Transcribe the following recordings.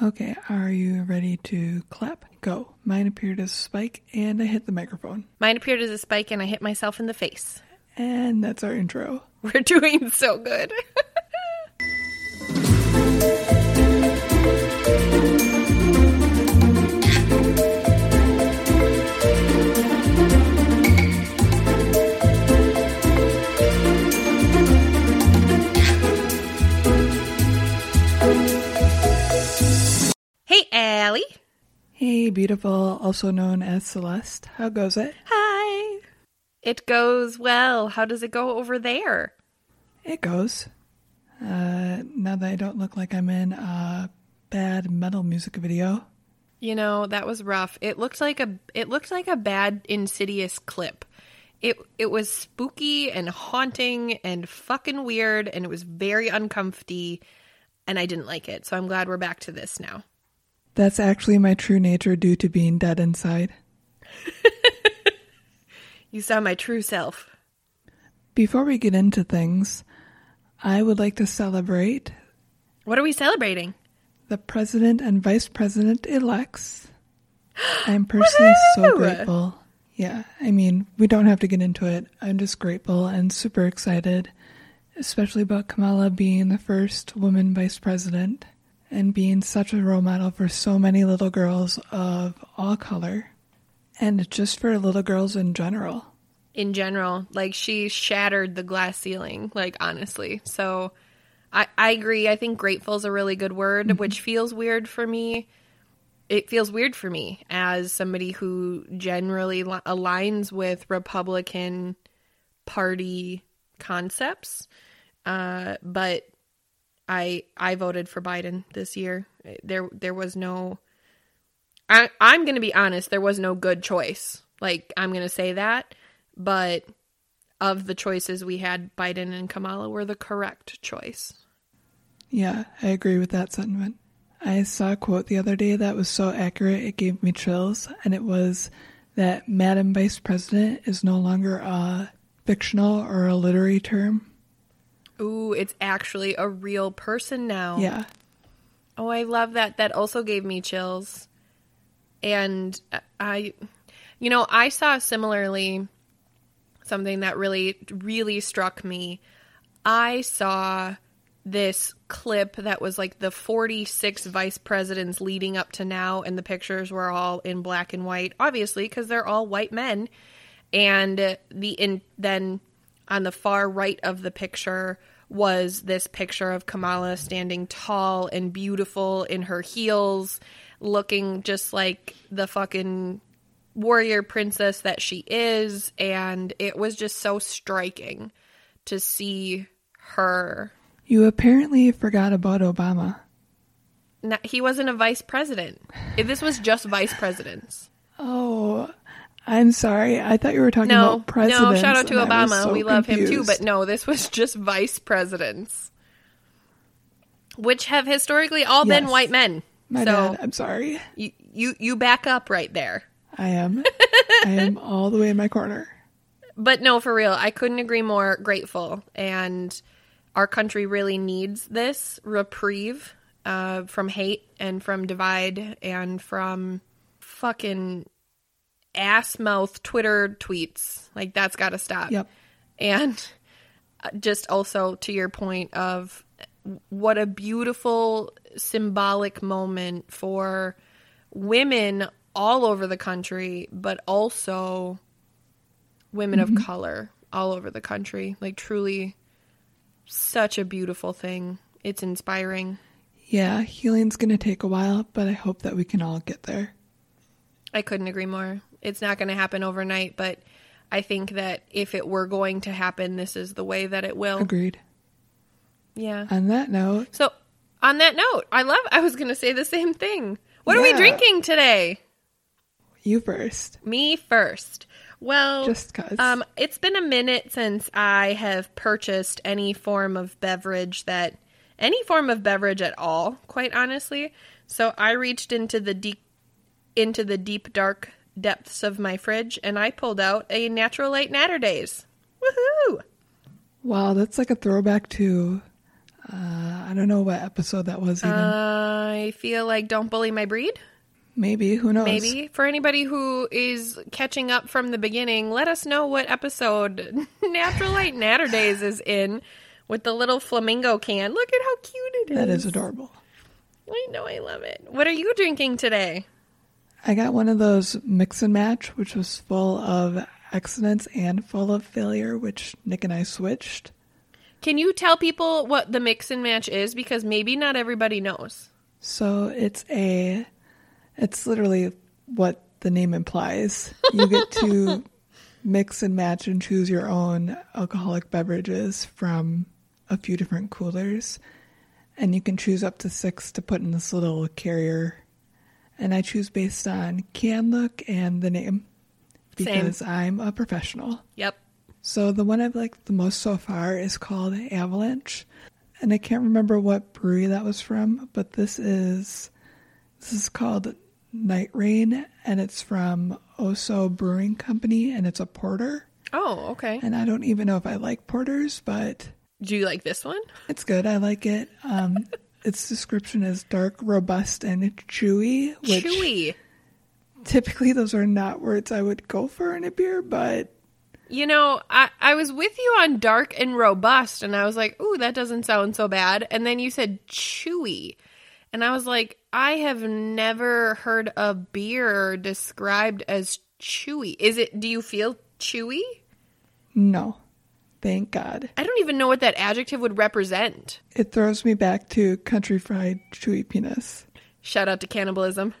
Okay, are you ready to clap? Go. Mine appeared as a spike and I hit the microphone. Mine appeared as a spike and I hit myself in the face. And that's our intro. We're doing so good. hey, Allie. Hey, beautiful, also known as Celeste. How goes it? Hi. It goes well. How does it go over there? It goes. Uh, now that I don't look like I'm in a bad metal music video. You know, that was rough. It looked like a it looked like a bad insidious clip. It it was spooky and haunting and fucking weird and it was very uncomfy and I didn't like it. So I'm glad we're back to this now. That's actually my true nature due to being dead inside. You saw my true self. Before we get into things, I would like to celebrate What are we celebrating? the president and vice president elects. I'm personally so grateful. Yeah, I mean, we don't have to get into it. I'm just grateful and super excited, especially about Kamala being the first woman vice president and being such a role model for so many little girls of all color and just for little girls in general. in general. Like she shattered the glass ceiling, like honestly. So I, I agree. I think grateful is a really good word, which feels weird for me. It feels weird for me as somebody who generally li- aligns with Republican Party concepts. Uh, but I I voted for Biden this year. There there was no I, I'm going to be honest, there was no good choice. Like, I'm going to say that. But of the choices we had, Biden and Kamala were the correct choice. Yeah, I agree with that sentiment. I saw a quote the other day that was so accurate it gave me chills, and it was that Madam Vice President is no longer a fictional or a literary term. Ooh, it's actually a real person now. Yeah, Oh, I love that. That also gave me chills. And I, you know, I saw similarly something that really, really struck me. I saw this clip that was like the 46 vice presidents leading up to now, and the pictures were all in black and white, obviously, because they're all white men. And the in then on the far right of the picture was this picture of Kamala standing tall and beautiful in her heels, looking just like the fucking warrior princess that she is. And it was just so striking to see her. you apparently forgot about Obama. Now, he wasn't a vice president. If this was just vice presidents. Oh, I'm sorry. I thought you were talking No, about presidents. no, shout out to and I was Obama. so we love him too, but no, this was just vice presidents, which have historically all been white men. My so bad. I'm sorry. you, you you back up right there. I am. I am all the way in my corner. But no, for real, I couldn't agree more. Grateful, and our country really needs this reprieve uh, from hate and from divide and from fucking ass mouth Twitter tweets. Like that's got to stop. Yep. And uh, just also to your point of what a beautiful symbolic moment for women all over the country, but also women of color all over the country. Like, truly, such a beautiful thing. It's inspiring. Yeah, healing's going to take a while, but I hope that we can all get there. I couldn't agree more. It's not going to happen overnight, but I think that if it were going to happen, this is the way that it will. Agreed. Yeah. On that note, So, on that note, I love, I was going to say the same thing. What are we drinking today? you first. Me first. Well, just cause. Um, it's been a minute since I have purchased any form of beverage that, any form of beverage at all, quite honestly. So I reached into the deep, into the deep dark depths of my fridge and I pulled out a Natural Light Naturdays. Woohoo! Wow, that's like a throwback to uh, I don't know what episode that was even. I feel like Don't Bully My Breed. maybe, who knows? Maybe for anybody who is catching up from the beginning, let us know what episode Natural Light Naturdays is in with the little flamingo can. Look at how cute it is. That is adorable. I know, I love it. What are you drinking today? I got one of those mix and match, which was full of accidents and full of failure, which Nick and I switched. Can you tell people what the mix and match is? Because maybe not everybody knows. So it's a, it's literally what the name implies. You get to mix and match and choose your own alcoholic beverages from a few different coolers. And you can choose up to six to put in this little carrier. And I choose based on can look and the name Same. because I'm a professional. Yep. So the one I've liked the most so far is called Avalanche, and I can't remember what brewery that was from, but this is this is called Night Rain, and it's from Oso Brewing Company, and it's a porter. Oh, okay. And I don't even know if I like porters, but Do you like this one? it's good. I like it. Um, its description as dark, robust, and chewy. Which Chewy. typically those are not words I would go for in a beer, but You know, I, I was with you on dark and robust, and I was like, ooh, that doesn't sound so bad. And then you said chewy. And I was like, I have never heard a beer described as chewy. Is it, do you feel chewy? no, thank God. I don't even know what that adjective would represent. It throws me back to country fried chewy penis. Shout out to cannibalism.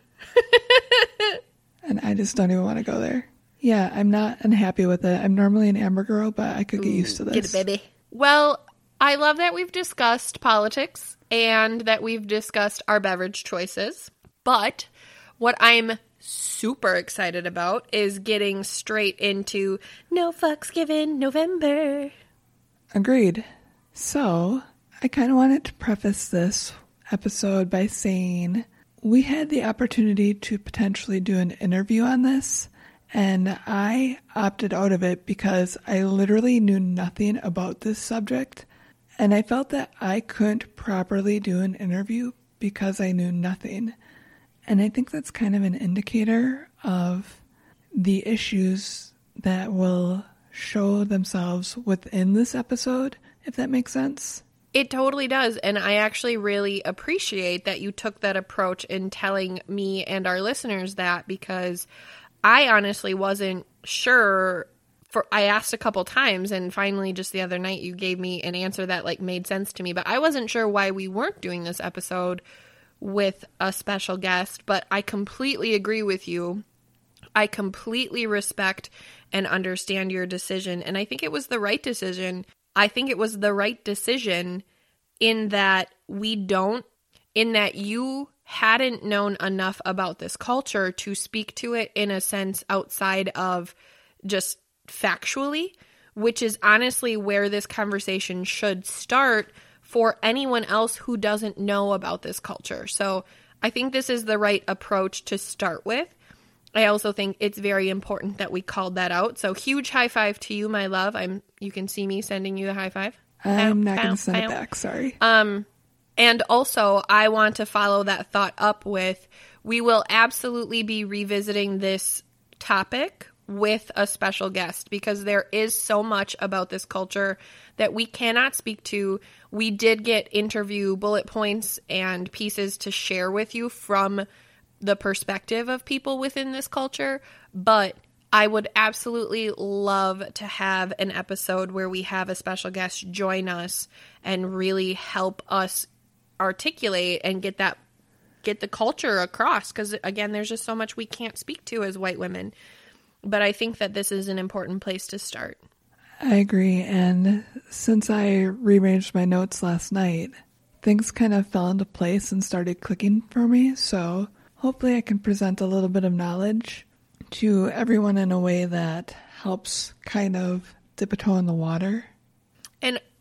And I just don't even want to go there. Yeah, I'm not unhappy with it. I'm normally an amber girl, but I could get used to this. Get it, baby. Well, I love that we've discussed politics and that we've discussed our beverage choices. But what I'm super excited about is getting straight into No Fucks Given November. Agreed. So, I kind of wanted to preface this episode by saying we had the opportunity to potentially do an interview on this, and I opted out of it because I literally knew nothing about this subject, and I felt that I couldn't properly do an interview because I knew nothing. And I think that's kind of an indicator of the issues that will show themselves within this episode, if that makes sense. It totally does. And I actually really appreciate that you took that approach in telling me and our listeners that because I honestly wasn't sure for I asked a couple times and finally just the other night you gave me an answer that like made sense to me, but I wasn't sure why we weren't doing this episode with a special guest, but I completely agree with you. I completely respect and understand your decision. And I think it was the right decision. I think it was the right decision in that we don't, in that you hadn't known enough about this culture to speak to it in a sense outside of just factually, which is honestly where this conversation should start for anyone else who doesn't know about this culture. So I think this is the right approach to start with. I also think it's very important that we called that out. So huge high five to you, my love. I'm you can see me sending you the high five. I'm Bow, not going to send it back, sorry. Um, and also, I want to follow that thought up with we will absolutely be revisiting this topic with a special guest because there is so much about this culture that we cannot speak to. We did get interview bullet points and pieces to share with you from the perspective of people within this culture, but I would absolutely love to have an episode where we have a special guest join us and really help us articulate and get that get the culture across because again there's just so much we can't speak to as white women but i think that this is an important place to start I agree. And since I rearranged my notes last night, things kind of fell into place and started clicking for me. So hopefully, I can present a little bit of knowledge to everyone in a way that helps kind of dip a toe in the water.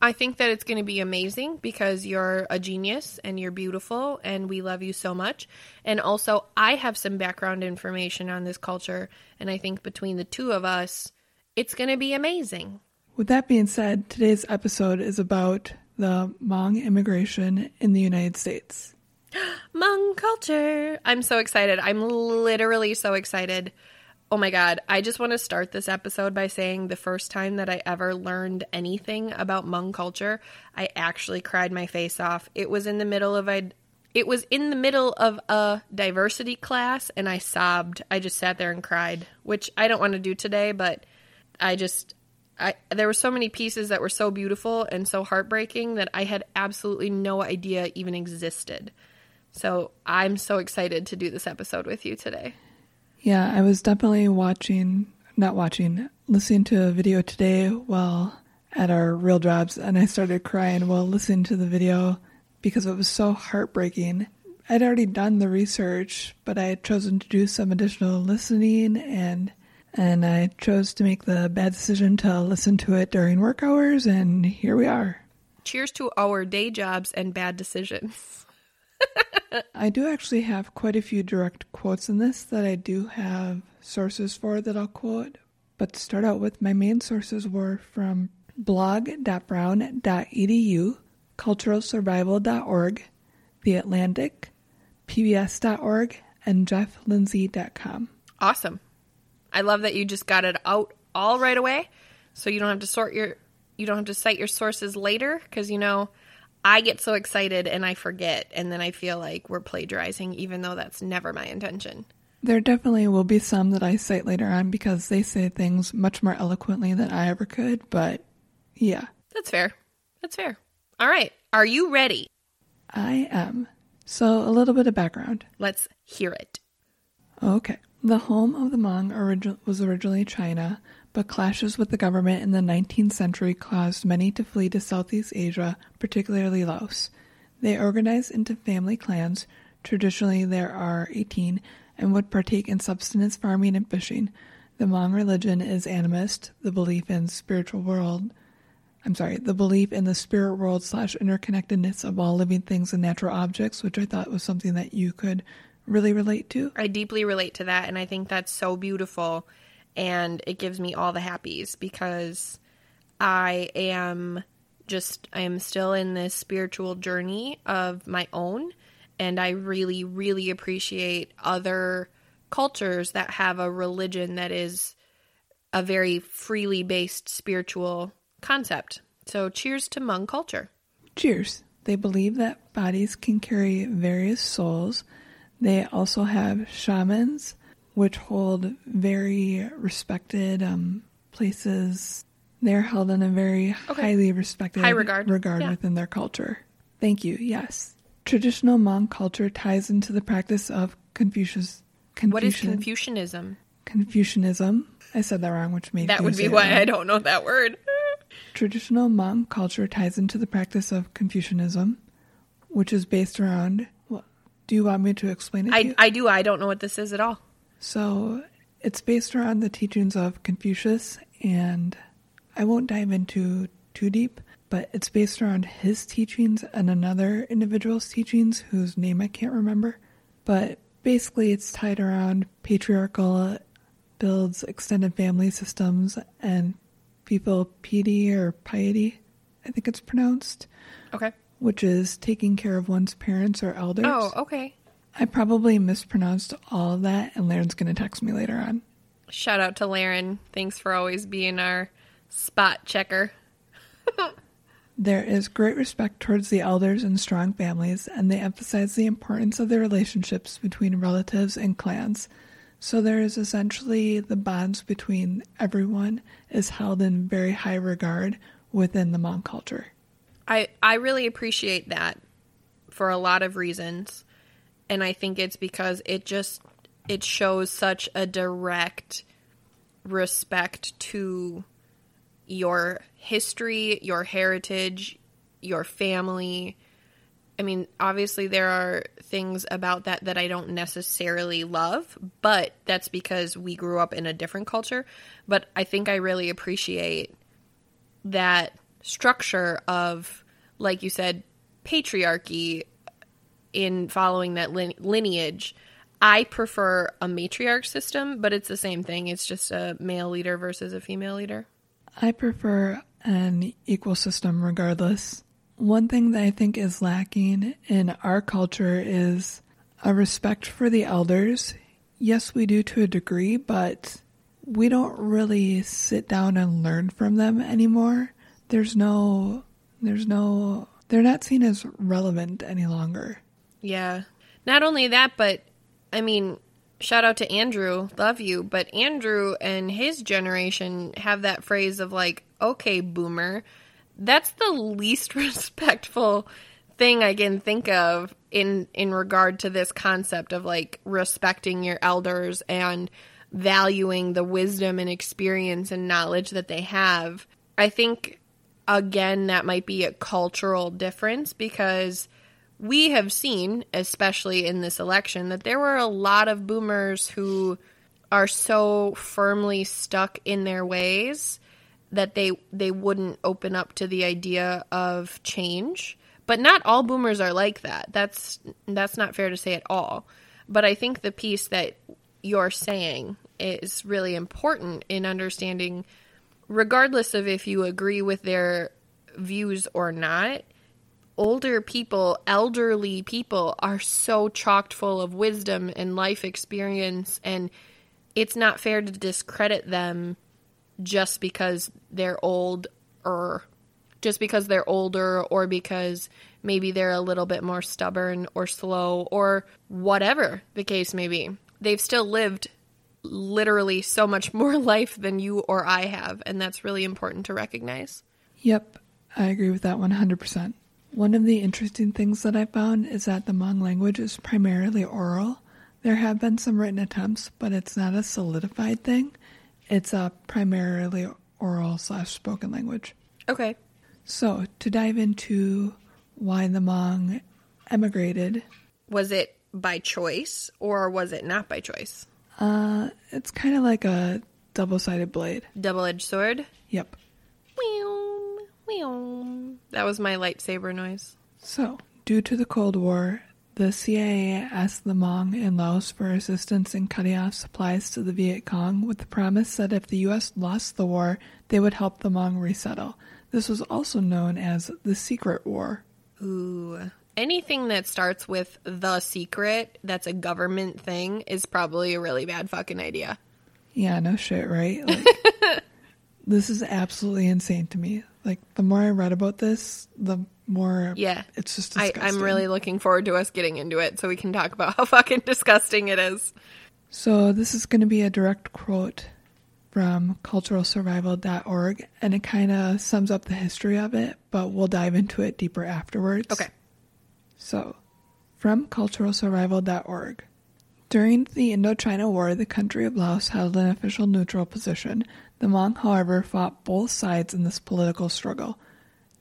I think that it's going to be amazing because you're a genius and you're beautiful and we love you so much. And also, I have some background information on this culture. And I think between the two of us, it's going to be amazing. With that being said, today's episode is about the Hmong immigration in the United States. Hmong culture. I'm so excited. I'm literally so excited. Oh my God. I just want to start this episode by saying the first time that I ever learned anything about Hmong culture, I actually cried my face off. It was in the middle of a. It was in the middle of a diversity class and I sobbed. I just sat there and cried, which I don't want to do today, but I just I there were so many pieces that were so beautiful and so heartbreaking that I had absolutely no idea even existed. So I'm so excited to do this episode with you today. Yeah, I was definitely watching, not watching, listening to a video today while at our real jobs, and I started crying while listening to the video because it was so heartbreaking. I'd already done the research, but I had chosen to do some additional listening and and I chose to make the bad decision to listen to it during work hours, and here we are. Cheers to our day jobs and bad decisions. I do actually have quite a few direct quotes in this that I do have sources for that I'll quote. But to start out with, my main sources were from blog.brown.edu, culturalsurvival.org, The Atlantic, PBS.org, and jefflindsay.com. Awesome. I love that you just got it out all right away, so you don't have to sort your you don't have to cite your sources later because you know I get so excited and I forget, and then I feel like we're plagiarizing, even though that's never my intention. There definitely will be some that I cite later on because they say things much more eloquently than I ever could, but yeah. That's fair. That's fair. All right. Are you ready? I am. So, a little bit of background. Let's hear it. Okay. The home of the Hmong origi- was originally China, but clashes with the government in the 19th century caused many to flee to Southeast Asia, particularly Laos. They organized into family clans, traditionally there are 18, and would partake in subsistence farming and fishing. The Hmong religion is animist, the belief in spiritual world. I'm sorry, the belief in the spirit world slash interconnectedness of all living things and natural objects, which I thought was something that you could really relate to. I deeply relate to that, and I think that's so beautiful. And it gives me all the happies because I am just, I am still in this spiritual journey of my own. And I really, really appreciate other cultures that have a religion that is a very freely based spiritual concept. So, cheers to Hmong culture. Cheers. They believe that bodies can carry various souls they also have shamans, which hold very respected um, places. They're held in a very okay. highly respected high regard, regard yeah. within their culture. Thank you. Yes. Traditional Hmong culture ties into the practice of Confucius. Confucian, what is Confucianism? Confucianism. I said that wrong, which made that would be why I don't know that word. Traditional Hmong culture ties into the practice of Confucianism, which is based around do you want me to explain it? I, I do. I don't know what this is at all. So it's based around the teachings of Confucius, and I won't dive into too deep, but it's based around his teachings and another individual's teachings whose name I can't remember. But basically, it's tied around patriarchal builds, extended family systems, and people piety or piety, I think it's pronounced. Okay which is taking care of one's parents or elders. Oh, okay. I probably mispronounced all of that, and Laren's going to text me later on. Shout out to Laren. Thanks for always being our spot checker. there is great respect towards the elders and strong families, and they emphasize the importance of the relationships between relatives and clans. So there is essentially the bonds between everyone is held in very high regard within the Hmong culture. I I really appreciate that for a lot of reasons. And I think it's because it just it shows such a direct respect to your history, your heritage, your family. I mean, obviously, there are things about that that I don't necessarily love, but that's because we grew up in a different culture. But I think I really appreciate that structure of, like you said, patriarchy in following that lin- lineage. I prefer a matriarch system, but it's the same thing. It's just a male leader versus a female leader. I prefer an equal system regardless. One thing that I think is lacking in our culture is a respect for the elders. Yes, we do to a degree, but we don't really sit down and learn from them anymore. There's no, there's no, they're not seen as relevant any longer. Yeah. Not only that, but I mean, shout out to Andrew, love you, but Andrew and his generation have that phrase of like, okay, boomer. That's the least respectful thing I can think of in in regard to this concept of like respecting your elders and valuing the wisdom and experience and knowledge that they have. I think again that might be a cultural difference because we have seen, especially in this election, that there were a lot of boomers who are so firmly stuck in their ways that they they wouldn't open up to the idea of change. But not all boomers are like that. That's that's not fair to say at all. But I think the piece that you're saying is really important in understanding regardless of if you agree with their views or not older people, elderly people are so chocked full of wisdom and life experience and it's not fair to discredit them just because they're old or just because they're older or because maybe they're a little bit more stubborn or slow or whatever the case may be. They've still lived literally so much more life than you or I have, and that's really important to recognize. Yep, I agree with that 100%. One of the interesting things that I found is that the Hmong language is primarily oral. There have been some written attempts, but it's not a solidified thing. It's a primarily oral slash spoken language. Okay. So, to dive into why the Hmong emigrated, Was it by choice or was it not by choice? uh, it's kind of like a double sided blade. Double edged sword? Yep. That was my lightsaber noise. So, due to the Cold War, the CIA asked the Hmong in Laos for assistance in cutting off supplies to the Viet Cong with the promise that if the U.S. lost the war, they would help the Hmong resettle. This was also known as the Secret War. Ooh. Anything that starts with the secret that's a government thing is probably a really bad fucking idea. Yeah, no shit, right? Like, this is absolutely insane to me. Like, the more I read about this, the more Yeah. it's just I, disgusting. I'm really looking forward to us getting into it so we can talk about how fucking disgusting it is. So, this is going to be a direct quote from culturalsurvival.org, and it kind of sums up the history of it, but we'll dive into it deeper afterwards. Okay. So, from culturalsurvival.org. During the Indochina War, the country of Laos held an official neutral position. The Hmong, however, fought both sides in this political struggle.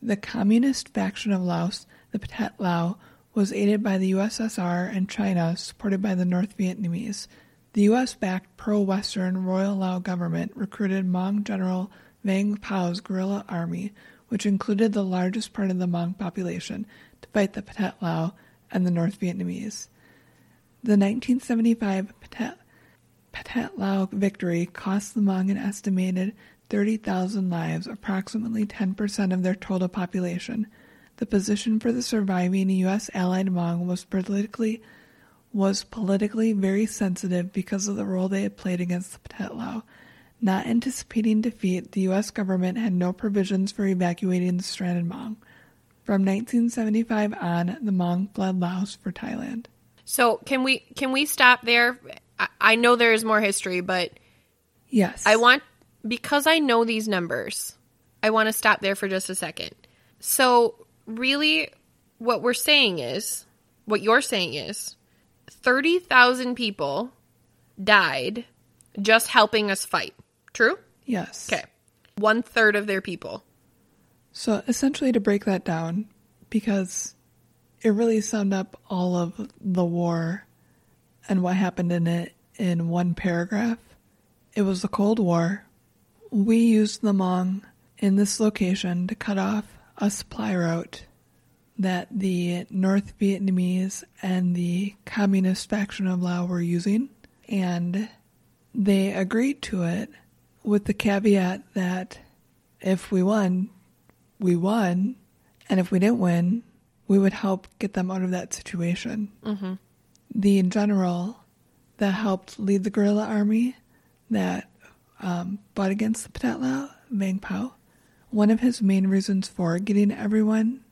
The communist faction of Laos, the Pathet Lao, was aided by the USSR and China, supported by the North Vietnamese. The US backed pro Western Royal Lao government recruited Hmong General Vang Pao's guerrilla army, which included the largest part of the Hmong population, to fight the Pathet Lao and the North Vietnamese. The 1975 Pathet, Pathet Lao victory cost the Hmong an estimated 30,000 lives, approximately 10% of their total population. The position for the surviving U.S. allied Hmong was politically was politically very sensitive because of the role they had played against the Pathet Lao. Not anticipating defeat, the U.S. government had no provisions for evacuating the stranded Hmong. From 1975 on, the Hmong fled Laos for Thailand. So can we can we stop there? I, I know there is more history, but Yes. I want because I know these numbers. I want to stop there for just a second. So really, what we're saying is, what you're saying is, thirty thousand people died just helping us fight. True. Yes. Okay. one third of their people. So essentially, to break that down, because it really summed up all of the war and what happened in it in one paragraph. It was the Cold War. We used the Hmong in this location to cut off a supply route that the North Vietnamese and the Communist faction of Laos were using, and they agreed to it with the caveat that if we won, we won, and if we didn't win, we would help get them out of that situation. Mm-hmm. The general that helped lead the guerrilla army that um, fought against the Pathet Lao, Vang Pao, one of his main reasons for getting everyone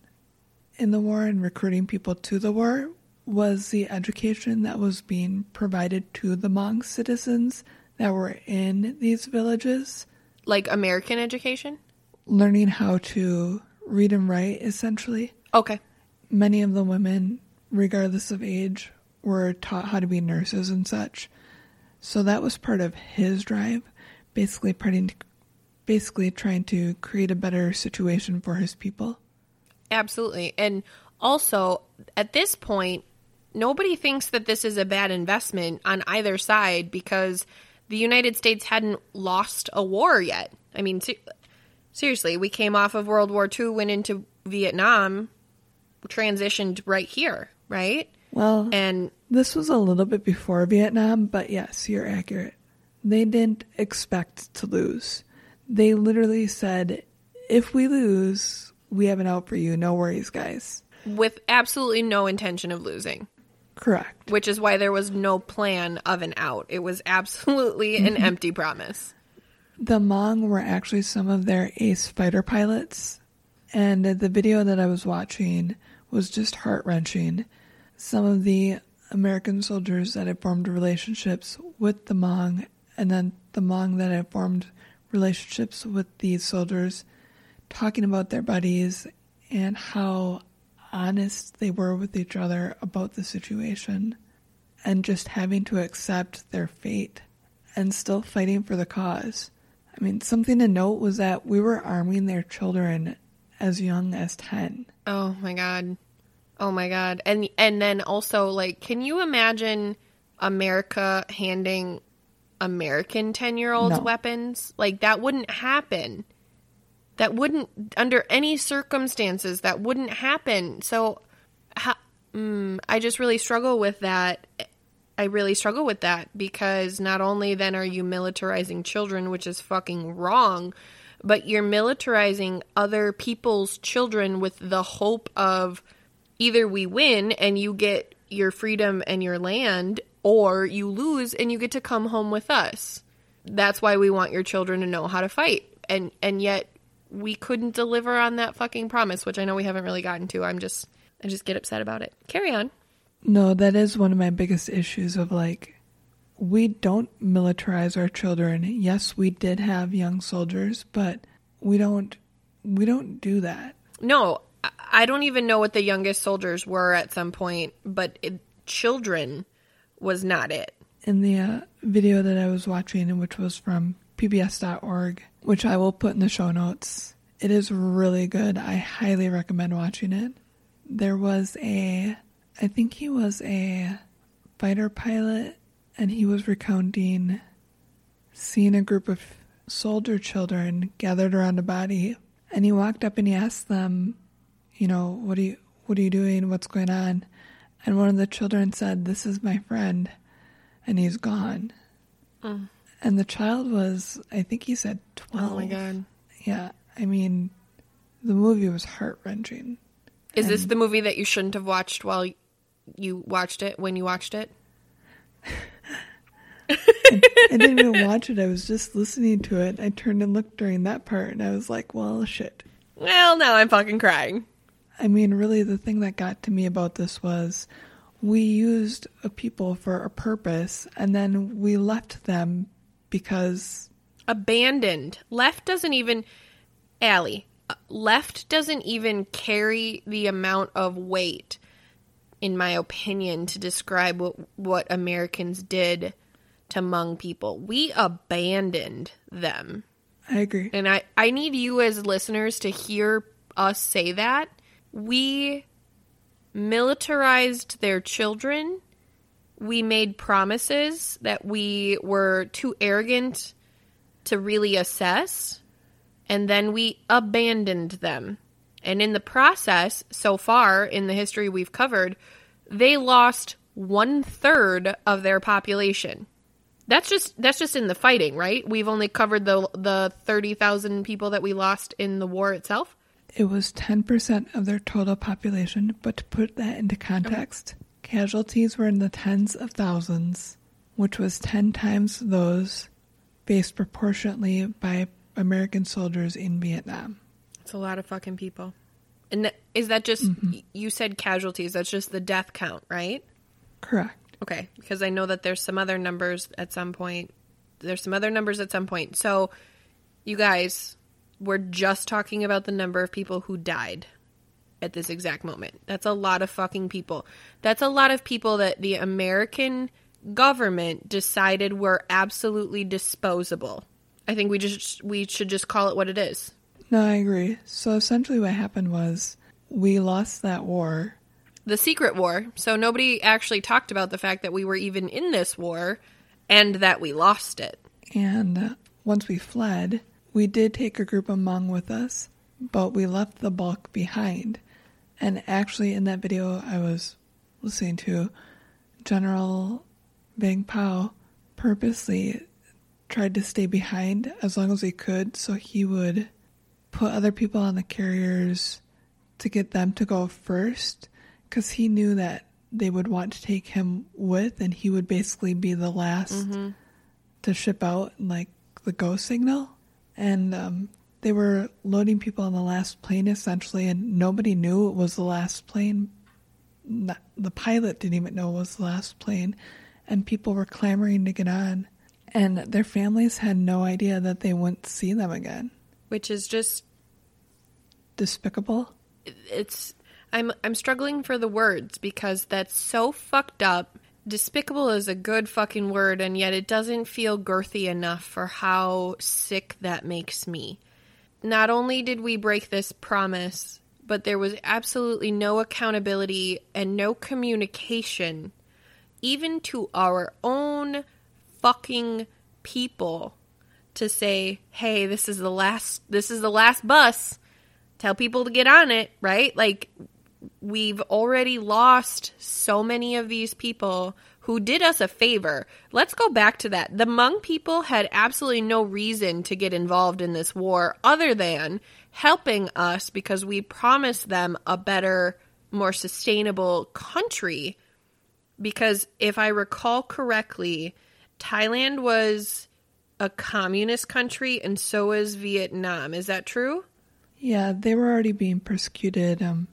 in the war and recruiting people to the war was the education that was being provided to the Hmong citizens that were in these villages. Like American education? Learning how to read and write, essentially. Okay. Many of the women, regardless of age, were taught how to be nurses and such. So that was part of his drive, basically parting, basically trying to create a better situation for his people. Absolutely. And also, at this point, nobody thinks that this is a bad investment on either side because the United States hadn't lost a war yet. I mean, seriously, we came off of World War II, went into Vietnam, transitioned right here, right? Well, and this was a little bit before Vietnam, but yes, you're accurate. They didn't expect to lose. They literally said, if we lose, we have an out for you. No worries, guys. With absolutely no intention of losing. Correct. Which is why there was no plan of an out. It was absolutely an mm-hmm. empty promise. The Hmong were actually some of their ace fighter pilots, and the video that I was watching was just heart wrenching. Some of the American soldiers that had formed relationships with the Hmong, and then the Hmong that had formed relationships with these soldiers, talking about their buddies and how honest they were with each other about the situation and just having to accept their fate and still fighting for the cause. I mean, something to note was that we were arming their children as young as 10. Oh my god. Oh my god. And and then also like can you imagine America handing American 10-year-olds no. weapons? Like that wouldn't happen that wouldn't under any circumstances that wouldn't happen so ha, mm, i just really struggle with that i really struggle with that because not only then are you militarizing children which is fucking wrong but you're militarizing other people's children with the hope of either we win and you get your freedom and your land or you lose and you get to come home with us that's why we want your children to know how to fight and and yet we couldn't deliver on that fucking promise, which I know we haven't really gotten to. I'm just I just get upset about it. Carry on. No, that is one of my biggest issues of like we don't militarize our children. Yes, we did have young soldiers, but we don't we don't do that. No, I don't even know what the youngest soldiers were at some point, but it, children was not it. In the uh, video that I was watching, which was from PBS.org, which I will put in the show notes. It is really good. I highly recommend watching it. There was a, I think he was a fighter pilot, and he was recounting seeing a group of soldier children gathered around a body, and he walked up and he asked them, you know, what are you, what are you doing? What's going on? And one of the children said, "This is my friend," and he's gone. Mm. And the child was, I think he said 12. Oh my God. Yeah. I mean, the movie was heart wrenching. Is and this the movie that you shouldn't have watched while you watched it, when you watched it? I, I didn't even watch it. I was just listening to it. I turned and looked during that part and I was like, well, shit. Well, now I'm fucking crying. I mean, really, the thing that got to me about this was we used a people for a purpose and then we left them because abandoned. Left doesn't even Allie. Left doesn't even carry the amount of weight, in my opinion, to describe what what Americans did to Hmong people. We abandoned them. I agree. And I, I need you as listeners to hear us say that. We militarized their children. We made promises that we were too arrogant to really assess. And then we abandoned them. And in the process, so far in the history we've covered, they lost one third of their population. That's just that's just in the fighting, right? We've only covered the the thirty thousand people that we lost in the war itself. It was 10% of their total population, but to put that into context, casualties were in the tens of thousands, which was 10 times those faced proportionately by American soldiers in Vietnam. It's a lot of fucking people. And th- is that just mm-hmm. you said casualties? That's just the death count, right? Correct. Okay, because I know that there's some other numbers at some point. There's some other numbers at some point. So, you guys, we're just talking about the number of people who died at this exact moment. That's a lot of fucking people. That's a lot of people that the American government decided were absolutely disposable. I think we just we should just call it what it is. No, I agree. So essentially, what happened was we lost that war. the secret war. So nobody actually talked about the fact that we were even in this war and that we lost it. And once we fled, we did take a group of Hmong with us, but we left the bulk behind. And actually, in that video I was listening to, General Vang Pao purposely tried to stay behind as long as he could so he would put other people on the carriers to get them to go first because he knew that they would want to take him with and he would basically be the last mm-hmm. to ship out like the go signal and um, they were loading people on the last plane essentially and nobody knew it was the last plane. Not, the pilot didn't even know it was the last plane. And people were clamoring to get on. And their families had no idea that they wouldn't see them again. Which is just despicable. It's I'm I'm struggling for the words because that's so fucked up. Despicable is a good fucking word and yet it doesn't feel girthy enough for how sick that makes me. Not only did we break this promise, but there was absolutely no accountability and no communication even to our own fucking people to say, "Hey, this is the last this is the last bus." Tell people to get on it, right? Like we've already lost so many of these people who did us a favor. Let's go back to that. The Hmong people had absolutely no reason to get involved in this war other than helping us because we promised them a better, more sustainable country. Because if I recall correctly, Thailand was a communist country and so is Vietnam. Is that true? Yeah, they were already being persecuted um,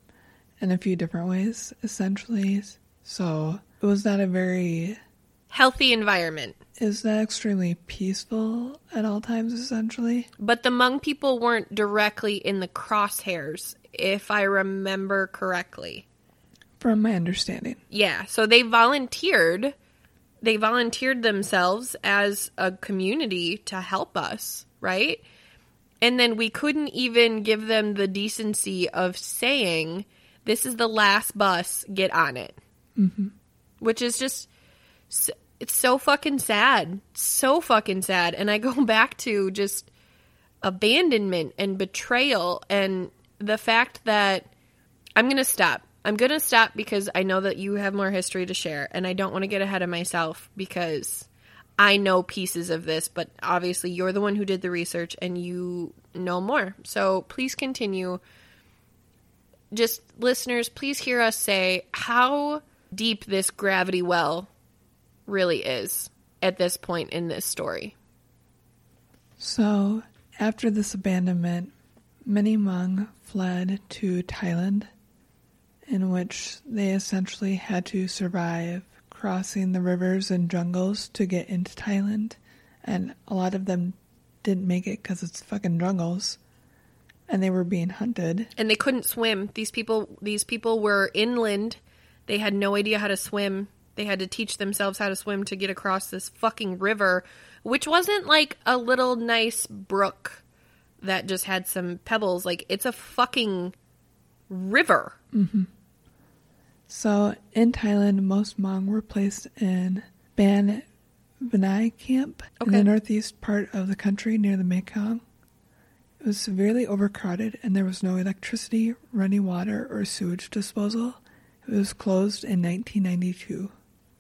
in a few different ways, essentially. So it was not a very, Healthy environment. Is that extremely peaceful at all times, essentially. But the Hmong people weren't directly in the crosshairs, if I remember correctly. From my understanding. Yeah, so they volunteered. They volunteered themselves as a community to help us, right? And then we couldn't even give them the decency of saying, this is the last bus, get on it. Mm-hmm. Which is just, it's so fucking sad. So fucking sad. And I go back to just abandonment and betrayal and the fact that I'm going to stop. I'm going to stop because I know that you have more history to share and I don't want to get ahead of myself because I know pieces of this, but obviously you're the one who did the research and you know more. So please continue. Just listeners, please hear us say how deep this gravity well really is at this point in this story. So, after this abandonment, many Hmong fled to Thailand, in which they essentially had to survive crossing the rivers and jungles to get into Thailand. And a lot of them didn't make it because it's fucking jungles. And they were being hunted. and they couldn't swim. These people these people were inland. They had no idea how to swim. They had to teach themselves how to swim to get across this fucking river, which wasn't like a little nice brook. that just had some pebbles. Like it's a fucking river. Mm-hmm. So in Thailand, most Hmong were placed in Ban Vinai camp in the northeast part of the country near the Mekong. It was severely overcrowded and there was no electricity, running water, or sewage disposal. It was closed in 1992.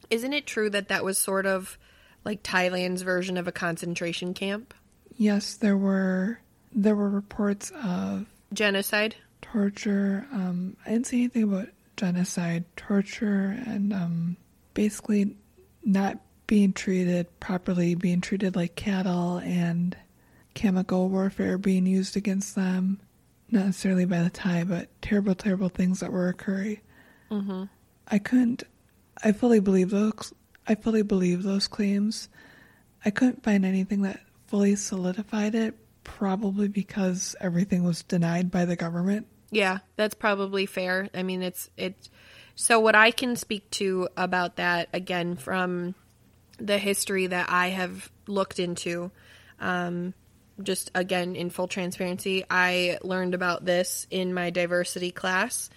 Isn't it true that that was sort of like Thailand's version of a concentration camp? Yes, there were there were reports of Genocide? torture. Um, I didn't see anything about genocide, torture, and um, basically not being treated properly, being treated like cattle, and chemical warfare being used against them. Not necessarily by the Thai, but terrible, terrible things that were occurring. Mm-hmm. I couldn't. I fully believe those. I fully believe those claims. I couldn't find anything that fully solidified it. Probably because everything was denied by the government. Yeah, that's probably fair. I mean, it's it's so what I can speak to about that again from the history that I have looked into. Um, just again in full transparency, I learned about this in my diversity class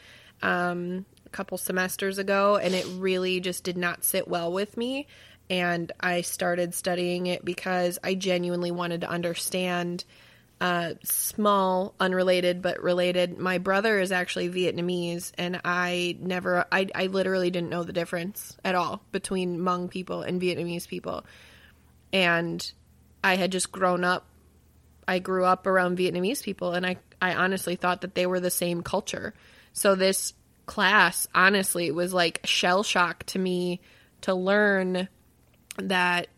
um, a couple semesters ago, and it really just did not sit well with me. And I started studying it because I genuinely wanted to understand uh, small, unrelated but related. My brother is actually Vietnamese, and I never, I, I literally didn't know the difference at all between Hmong people and Vietnamese people. And I had just grown up, I grew up around Vietnamese people, and I, I honestly thought that they were the same culture. So this class, honestly, was like shell shock to me to learn that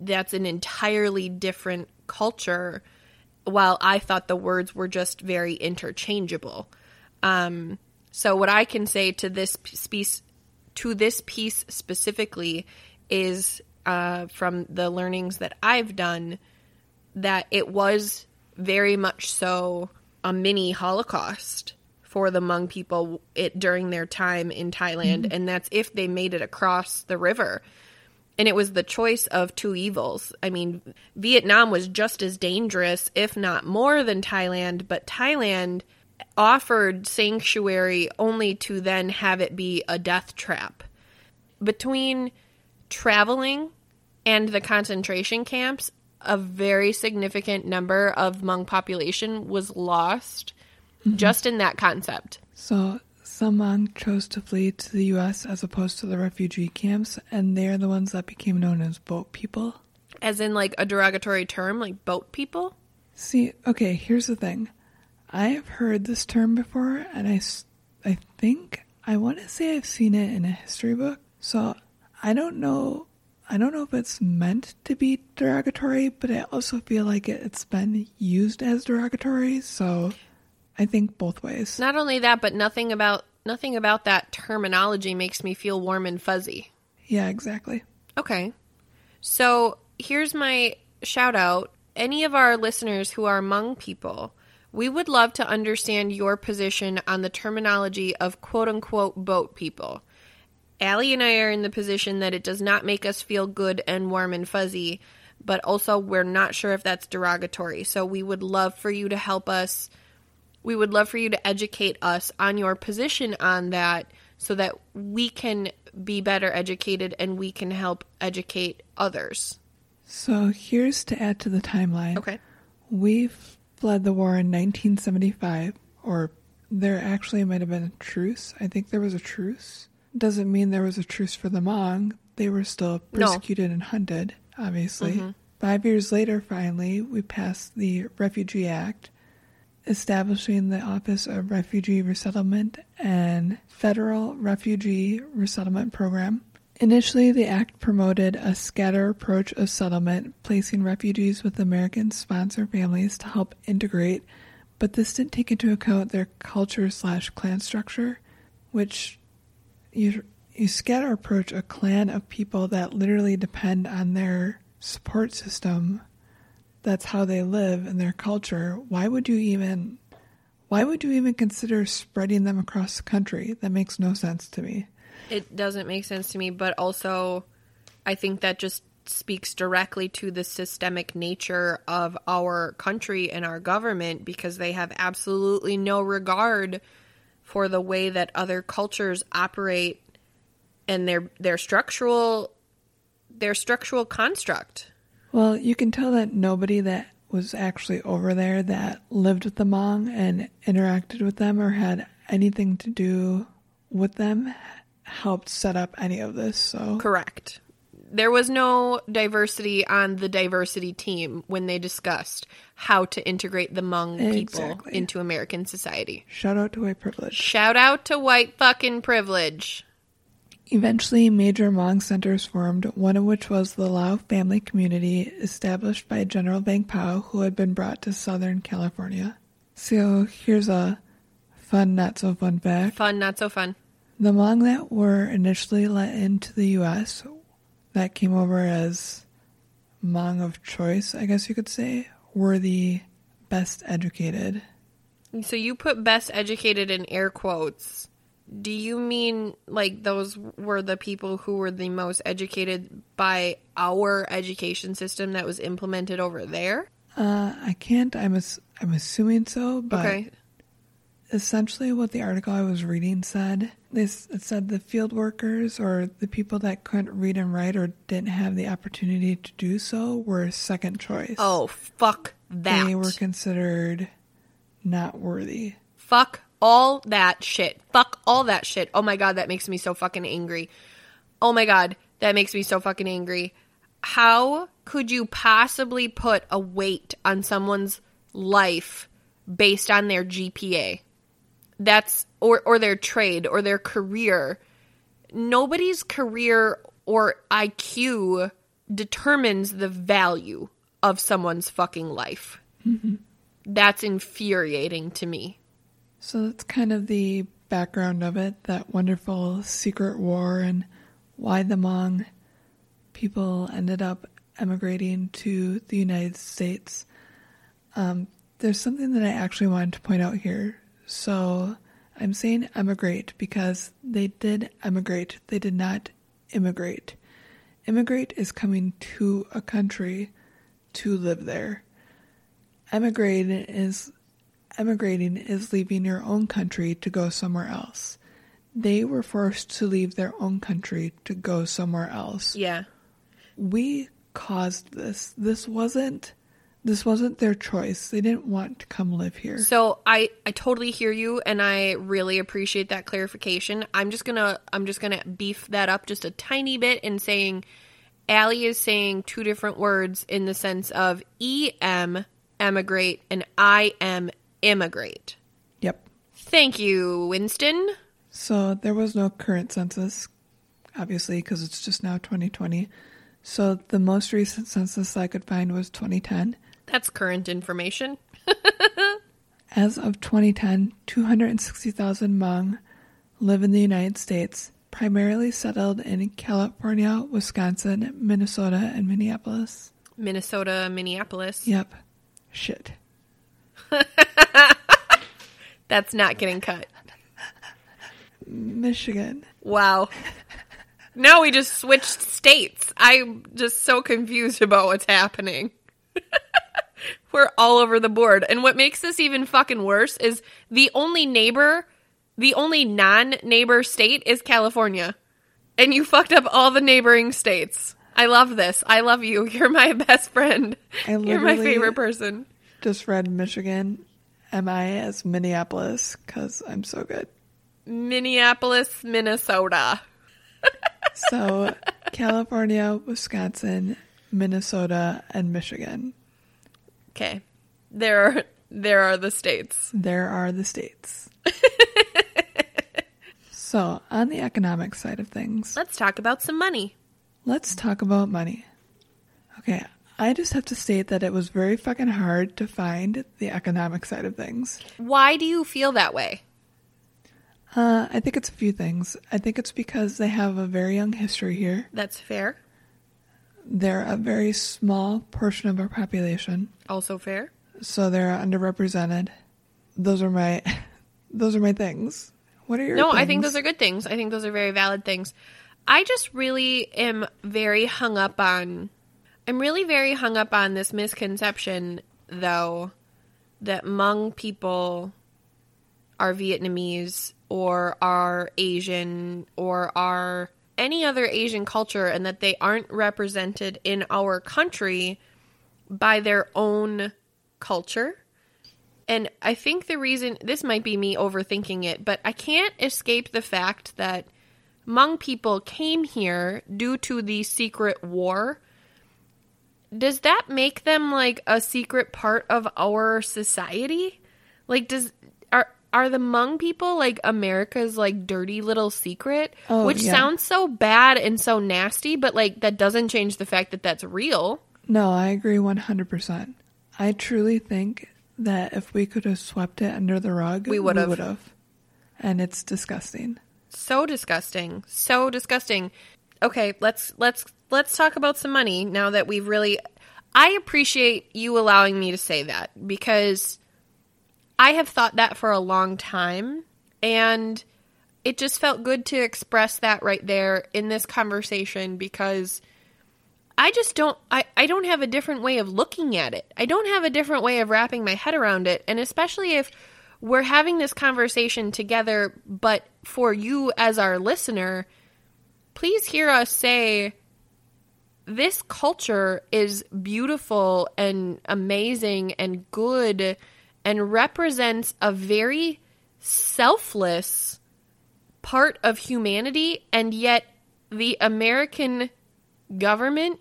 that's an entirely different culture while I thought the words were just very interchangeable. Um, so what I can say to this piece, to this piece specifically, is uh, from the learnings that I've done that it was very much so a mini Holocaust for the Hmong people it during their time in Thailand, mm-hmm. and that's if they made it across the river and it was the choice of two evils. I mean, Vietnam was just as dangerous, if not more, than Thailand, but Thailand offered sanctuary only to then have it be a death trap. Between traveling and the concentration camps, a very significant number of Hmong population was lost mm-hmm. just in that concept. So some Hmong chose to flee to the U.S. as opposed to the refugee camps, and they're the ones that became known as boat people. As in, like, a derogatory term, like boat people? See, okay, here's the thing. I have heard this term before, and I, I think I want to say I've seen it in a history book. So I don't know. I don't know if it's meant to be derogatory, but I also feel like it, it's been used as derogatory. So I think both ways. Not only that, but nothing about nothing about that terminology makes me feel warm and fuzzy. Yeah, exactly. Okay. So here's my shout out. Any of our listeners who are Hmong people, we would love to understand your position on the terminology of quote unquote boat people. Allie and I are in the position that it does not make us feel good and warm and fuzzy, but also we're not sure if that's derogatory. So we would love for you to help us. We would love for you to educate us on your position on that so that we can be better educated and we can help educate others. So here's to add to the timeline. Okay. We fled the war in 1975, or there actually might have been a truce. I think there was a truce. Doesn't mean there was a truce for the Hmong. They were still No. persecuted and hunted, obviously. Mm-hmm. Five years later, finally, we passed the Refugee Act, establishing the Office of Refugee Resettlement and Federal Refugee Resettlement Program. Initially, the act promoted a scatter approach of settlement, placing refugees with American sponsor families to help integrate, but this didn't take into account their culture slash clan structure, which you you scatter approach a clan of people that literally depend on their support system. That's how they live and their culture. Why would you even why would you even consider spreading them across the country? That makes no sense to me. It doesn't make sense to me, but also I think that just speaks directly to the systemic nature of our country and our government because they have absolutely no regard for the way that other cultures operate and their their structural their structural construct. Well, you can tell that nobody that was actually over there that lived with the Hmong and interacted with them or had anything to do with them helped set up any of this. So Correct. There was no diversity on the diversity team when they discussed how to integrate the Hmong people Exactly. into American society. shout out to white privilege. Shout out to white fucking privilege. Eventually, major Hmong centers formed, one of which was the Lao family community established by General Vang Pao, who had been brought to Southern California. So here's a fun, not so fun fact. Fun, not so fun. The Hmong that were initially let into the U.S., that came over as Hmong of choice, I guess you could say, were the best educated. So you put best educated in air quotes. Do you mean like those were the people who were the most educated by our education system that was implemented over there? Uh, I can't. I'm ass- I'm assuming so, but Okay. essentially what the article I was reading said. This it said the field workers or the people that couldn't read and write or didn't have the opportunity to do so were second choice. Oh, fuck that. they were considered not worthy. Fuck all that shit. Fuck all that shit. Oh my god, that makes me so fucking angry. Oh my god, that makes me so fucking angry. How could you possibly put a weight on someone's life based on their GPA? That's or or their trade or their career. Nobody's career or IQ determines the value of someone's fucking life. That's infuriating to me. So that's kind of the background of it, that wonderful secret war and why the Hmong people ended up emigrating to the United States. Um, there's something that I actually wanted to point out here. So I'm saying emigrate because they did emigrate, they did not immigrate. Immigrate is coming to a country to live there. Emigrating is emigrating is leaving your own country to go somewhere else. They were forced to leave their own country to go somewhere else. Yeah. We caused this. This wasn't this wasn't their choice. They didn't want to come live here. So I I totally hear you and I really appreciate that clarification. I'm just going to I'm just going to beef that up just a tiny bit in saying Allie is saying two different words in the sense of em emigrate and I am immigrate. Yep. Thank you, Winston. So there was no current census, obviously, because it's just now 2020. So the most recent census I could find was 2010. That's current information. As of 2010, 260,000 Hmong live in the United States, primarily settled in California, Wisconsin, Minnesota, and Minneapolis. Minnesota, Minneapolis. Yep. Shit. That's not getting cut. Michigan. Wow. Now we just switched states. I'm just so confused about what's happening. We're all over the board. And what makes this even fucking worse is the only neighbor, the only non neighbor state is California. And you fucked up all the neighboring states. I love this. I love you. You're my best friend. I You're my favorite person. Just read Michigan, MI as Minneapolis, because I'm so good. Minneapolis, Minnesota. So, California, Wisconsin, Minnesota, and Michigan. Okay. There are there are the states. There are the states. so, on the economic side of things, Let's talk about some money. let's talk about money. Okay, I just have to state that it was very fucking hard to find the economic side of things. Why do you feel that way? Uh, I think it's a few things. I think it's because they have a very young history here. That's fair. They're a very small portion of our population, Also fair. so they're underrepresented. Those are my, those are my things. What are your? No, I think those are good things. I think those are very valid things. I just really am very hung up on I'm really very hung up on this misconception, though, that Hmong people are Vietnamese or are Asian or are any other Asian culture and that they aren't represented in our country by their own culture. And I think the reason this might be me overthinking it, but I can't escape the fact that Hmong people came here due to the secret war. Does that make them like a secret part of our society? Like does are the Hmong people like America's like dirty little secret? Oh, Which yeah. sounds so bad and so nasty, but like that doesn't change the fact that that's real. No, I agree 100%. I truly think that if we could have swept it under the rug, We would have. And it's disgusting. So disgusting. So disgusting. Okay, let's let's let's talk about some money now that we've really I appreciate you allowing me to say that because I have thought that for a long time and it just felt good to express that right there in this conversation because I just don't I, I don't have a different way of looking at it. I don't have a different way of wrapping my head around it. And especially if we're having this conversation together, but for you as our listener, please hear us say this culture is beautiful and amazing and good and represents a very selfless part of humanity and yet the American government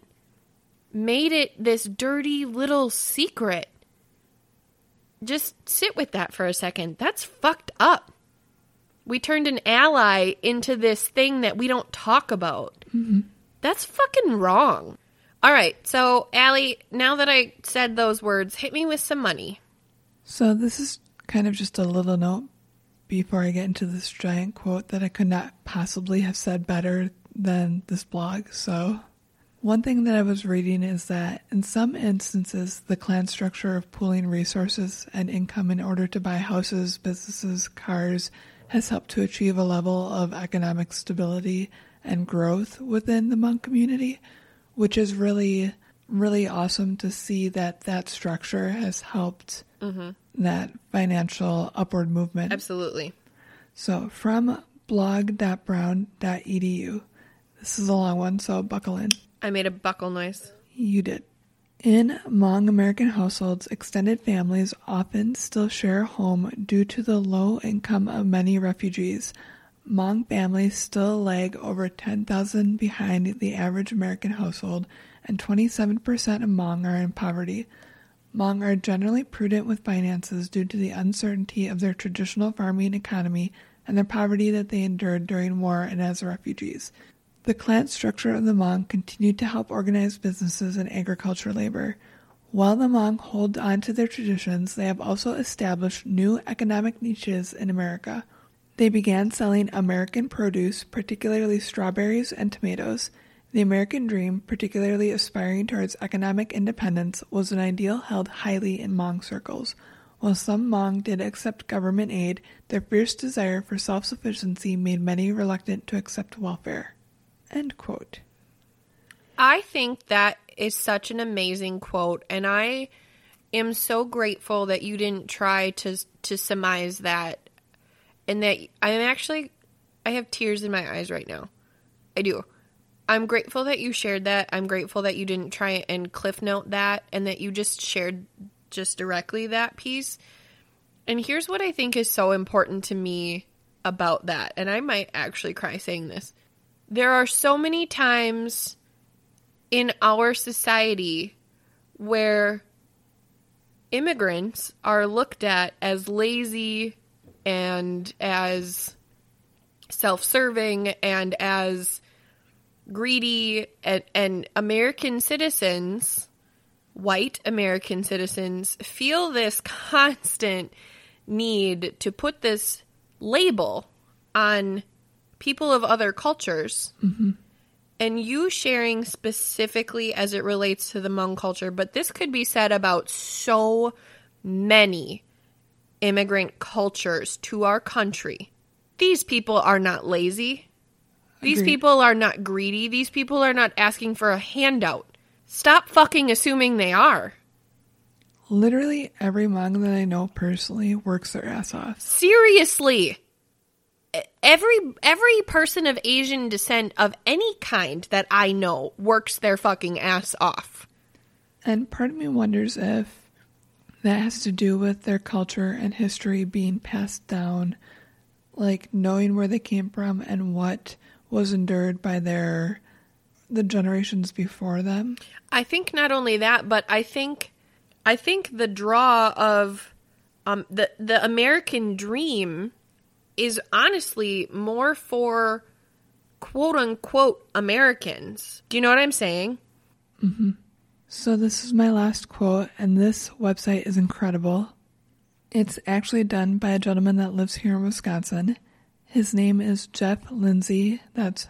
made it this dirty little secret. Just sit with that for a second. That's fucked up. We turned an ally into this thing that we don't talk about. Mm-hmm. That's fucking wrong. All right, so Allie, now that I said those words, hit me with some money. So, this is kind of just a little note before I get into this giant quote that I could not possibly have said better than this blog. So, one thing that I was reading is that in some instances, the clan structure of pooling resources and income in order to buy houses, businesses, cars has helped to achieve a level of economic stability and growth within the Hmong community, which is really, really awesome to see that that structure has helped Mm-hmm. that financial upward movement. Absolutely. So from blog.brown.edu, this is a long one, so buckle in. I made a buckle noise. You did. In Hmong American households, extended families often still share a home due to the low income of many refugees. Hmong families still lag over 10,000 behind the average American household, and 27% of Hmong are in poverty. Hmong are generally prudent with finances due to the uncertainty of their traditional farming economy and the poverty that they endured during war and as refugees. The clan structure of the Hmong continued to help organize businesses and agriculture labor. While the Hmong hold on to their traditions, they have also established new economic niches in America. They began selling American produce, particularly strawberries and tomatoes. The American dream, particularly aspiring towards economic independence, was an ideal held highly in Hmong circles. While some Hmong did accept government aid, their fierce desire for self sufficiency made many reluctant to accept welfare. End quote. I think that is such an amazing quote, and I am so grateful that you didn't try to to surmise that, and that I'm actually I have tears in my eyes right now. I do. I'm grateful that you shared that. I'm grateful that you didn't try and cliff note that, and that you just shared just directly that piece. And here's what I think is so important to me about that, and I might actually cry saying this. There are so many times in our society where immigrants are looked at as lazy and as self serving and as greedy, and, and American citizens, white American citizens, feel this constant need to put this label on people of other cultures mm-hmm. and you sharing specifically as it relates to the Hmong culture, but this could be said about so many immigrant cultures to our country. These people are not lazy. These Agreed. people are not greedy. These people are not asking for a handout. Stop fucking assuming they are. Literally every Hmong that I know personally works their ass off. Seriously. Every every person of Asian descent of any kind that I know works their fucking ass off. And part of me wonders if that has to do with their culture and history being passed down, like knowing where they came from and what was endured by their the generations before them. I think not only that, but I think I think the draw of um the the American dream is honestly more for quote unquote Americans. Do you know what I'm saying? So this is my last quote, and this website is incredible. It's actually done by a gentleman that lives here in Wisconsin. His name is Jeff Lindsay. That's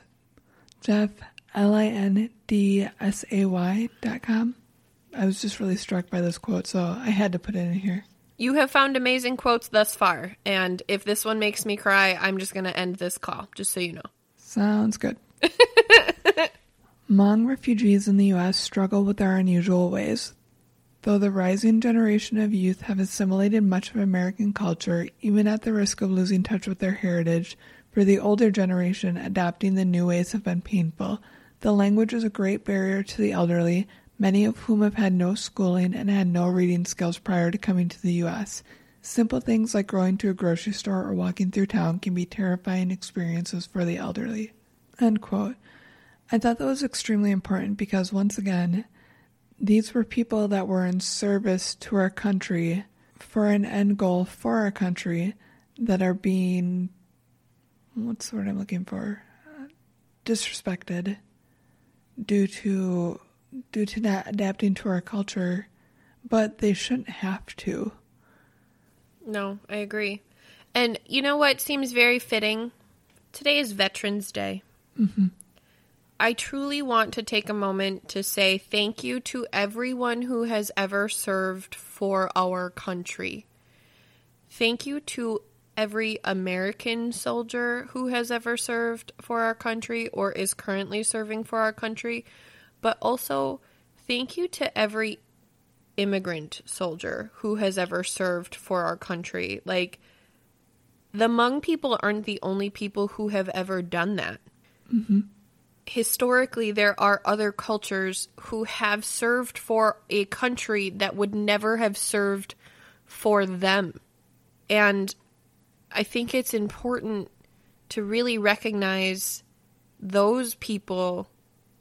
Jeff L I N D S A Y dot com. I was just really struck by this quote, so I had to put it in here. You have found amazing quotes thus far, and if this one makes me cry, I'm just going to end this call, just so you know. Sounds good. Hmong refugees in the U.S. struggle with their unusual ways. Though the rising generation of youth have assimilated much of American culture, even at the risk of losing touch with their heritage, for the older generation, adapting the new ways have been painful. The language is a great barrier to the elderly, many of whom have had no schooling and had no reading skills prior to coming to the U.S. Simple things like going to a grocery store or walking through town can be terrifying experiences for the elderly. End quote. I thought that was extremely important because, once again, these were people that were in service to our country for an end goal for our country that are being, what's the word I'm looking for? Disrespected due to due to not adapting to our culture, but they shouldn't have to. No, I agree. And you know what seems very fitting? Today is Veterans Day. Mm-hmm. I truly want to take a moment to say thank you to everyone who has ever served for our country. Thank you to every American soldier who has ever served for our country or is currently serving for our country, but also thank you to every immigrant soldier who has ever served for our country. Like, the Hmong people aren't the only people who have ever done that. Mm-hmm. Historically, there are other cultures who have served for a country that would never have served for them. And I think it's important to really recognize those people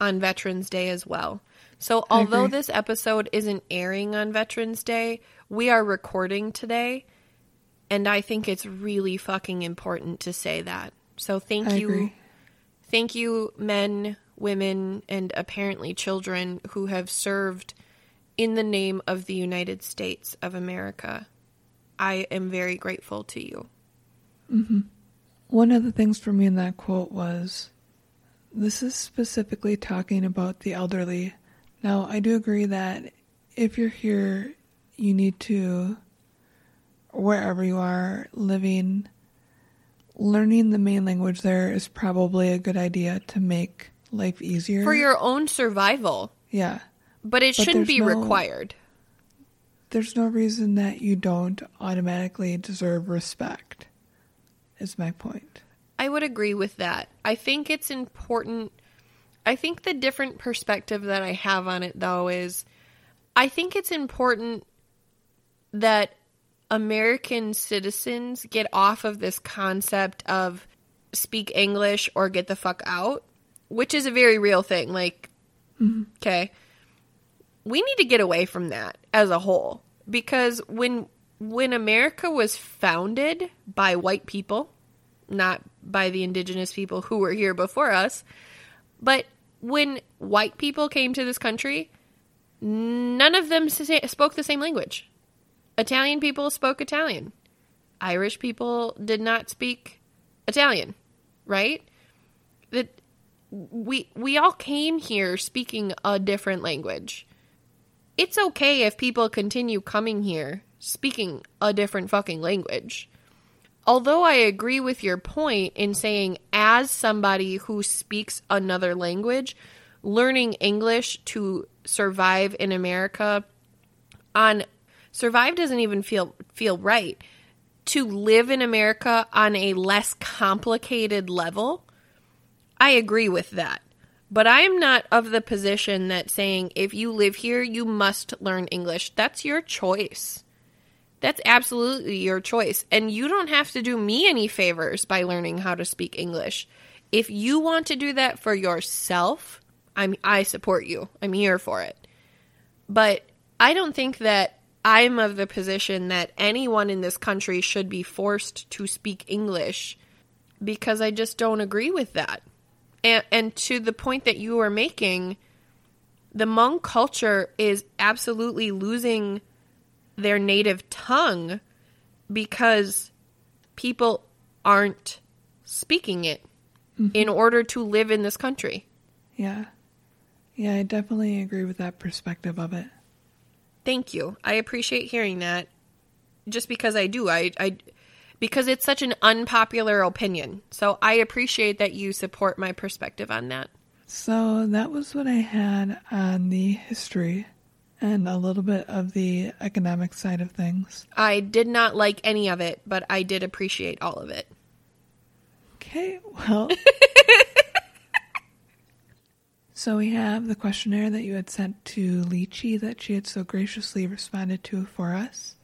on Veterans Day as well. So, although this episode isn't airing on Veterans Day, we are recording today. And I think it's really fucking important to say that. So, thank I you. agree. Thank you, men, women, and apparently children who have served in the name of the United States of America. I am very grateful to you. Mm-hmm. One of the things for me in that quote was this is specifically talking about the elderly. Now, I do agree that if you're here, you need to, wherever you are living, learning the main language there is probably a good idea to make life easier. For your own survival, yeah. but it But shouldn't be no- required. There's no reason that you don't automatically deserve respect, is my point. I would agree with that. I think it's important. I think the different perspective that I have on it, though, is I think it's important that American citizens get off of this concept of speak English or get the fuck out, which is a very real thing. Like, okay, we need to get away from that as a whole because when when America was founded by white people, not by the indigenous people who were here before us, but when white people came to this country, none of them spoke the same language. Italian people spoke Italian. Irish people did not speak Italian, right? That we we all came here speaking a different language. It's okay if people continue coming here speaking a different fucking language. Although I agree with your point in saying, as somebody who speaks another language, learning English to survive in America on survive doesn't even feel feel right. To live in America on a less complicated level, I agree with that. But I am not of the position that saying if you live here, you must learn English. That's your choice. That's absolutely your choice. And you don't have to do me any favors by learning how to speak English. If you want to do that for yourself, I'm I support you. I'm here for it. But I don't think that I'm of the position that anyone in this country should be forced to speak English because I just don't agree with that. And, and to the point that you are making, the Hmong culture is absolutely losing their native tongue because people aren't speaking it mm-hmm. in order to live in this country. Yeah. Yeah, I definitely agree with that perspective of it. Thank you. I appreciate hearing that. Just because I do. I I because it's such an unpopular opinion. So I appreciate that you support my perspective on that. So that was what I had on the history and a little bit of the economic side of things. I did not like any of it, but I did appreciate all of it. Okay, well. so we have the questionnaire that you had sent to Lychee that she had so graciously responded to for us.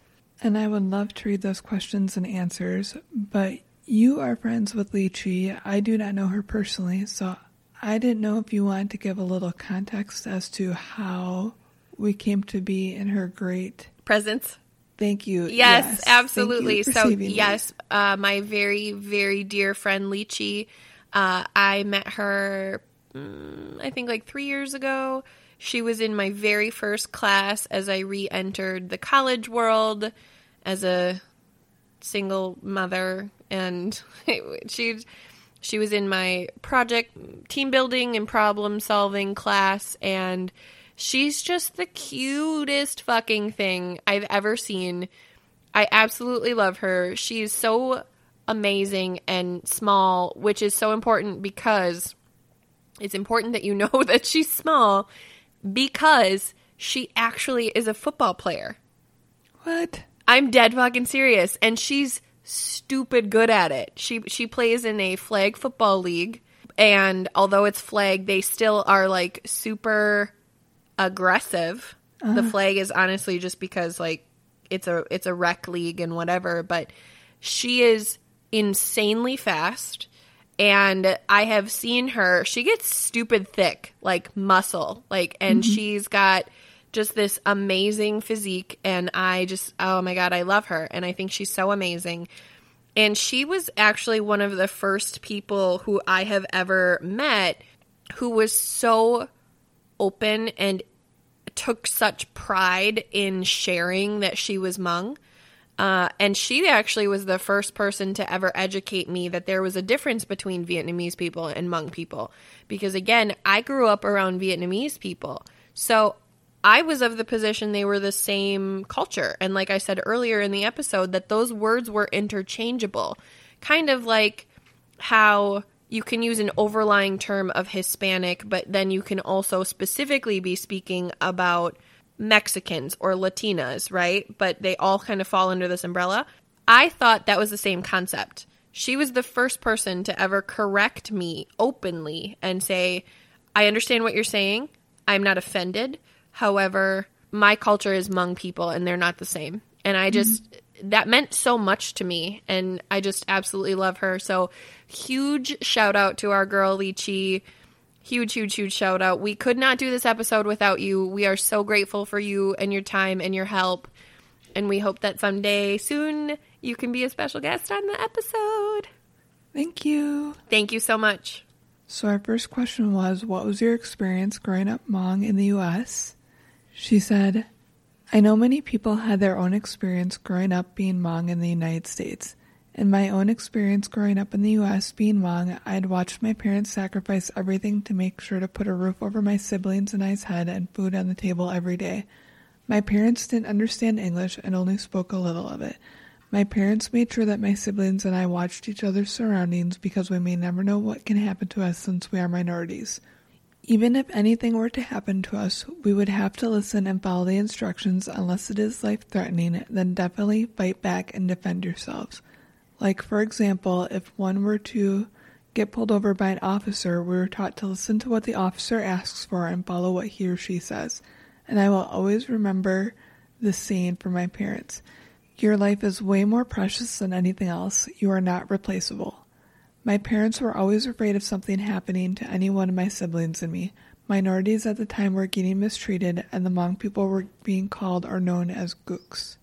And I would love to read those questions and answers, but you are friends with Lychee. I do not know her personally, so I didn't know if you wanted to give a little context as to how we came to be in her great presence. Thank you. Yes, you absolutely. for So, yes, uh, my very, very dear friend Lychee, uh, I met her, mm, I think like three years ago. She was in my very first class as I re entered the college world as a single mother. And she, she was in my project team building and problem solving class. And she's just the cutest fucking thing I've ever seen. I absolutely love her. She's so amazing and small, which is so important because it's important that you know that she's small because she actually is a football player. What? I'm dead fucking serious and she's stupid good at it. She she plays in a flag football league and although it's flag, they still are like super aggressive. The uh-huh. flag is honestly just because like it's a it's a rec league and whatever, but she is insanely fast and I have seen her she gets stupid thick, like muscle, like and mm-hmm. she's got just this amazing physique and I just oh my god, I love her and I think she's so amazing. And she was actually one of the first people who I have ever met who was so open and took such pride in sharing that she was Hmong. Uh, and she actually was the first person to ever educate me that there was a difference between Vietnamese people and Hmong people. Because again, I grew up around Vietnamese people. So I was of the position they were the same culture. And like I said earlier in the episode, that those words were interchangeable. Kind of like how you can use an overlying term of Hispanic, but then you can also specifically be speaking about Mexicans or Latinas, right? But they all kind of fall under this umbrella. I thought that was the same concept. She was the first person to ever correct me openly and say, I understand what you're saying. I'm not offended. However, my culture is Hmong people and they're not the same. And I just, mm-hmm. that meant so much to me. And I just absolutely love her. So, huge shout out to our girl Lychee. Huge, huge, huge shout out. We could not do this episode without you. We are so grateful for you and your time and your help. And we hope that someday soon you can be a special guest on the episode. Thank you. Thank you so much. So, our first question was What was your experience growing up Hmong in the U.S.? She said, I know many people had their own experience growing up being Hmong in the United States. In my own experience growing up in the U.S. being Hmong, I had watched my parents sacrifice everything to make sure to put a roof over my siblings and I's head and food on the table every day. My parents didn't understand English and only spoke a little of it. My parents made sure that my siblings and I watched each other's surroundings because we may never know what can happen to us since we are minorities. Even if anything were to happen to us, we would have to listen and follow the instructions unless it is life threatening, then definitely fight back and defend yourselves. Like, for example, if one were to get pulled over by an officer, we were taught to listen to what the officer asks for and follow what he or she says. And I will always remember this saying from my parents Your life is way more precious than anything else. You are not replaceable. My parents were always afraid of something happening to any one of my siblings and me. Minorities at the time were getting mistreated, and the Hmong people were being called or known as gooks.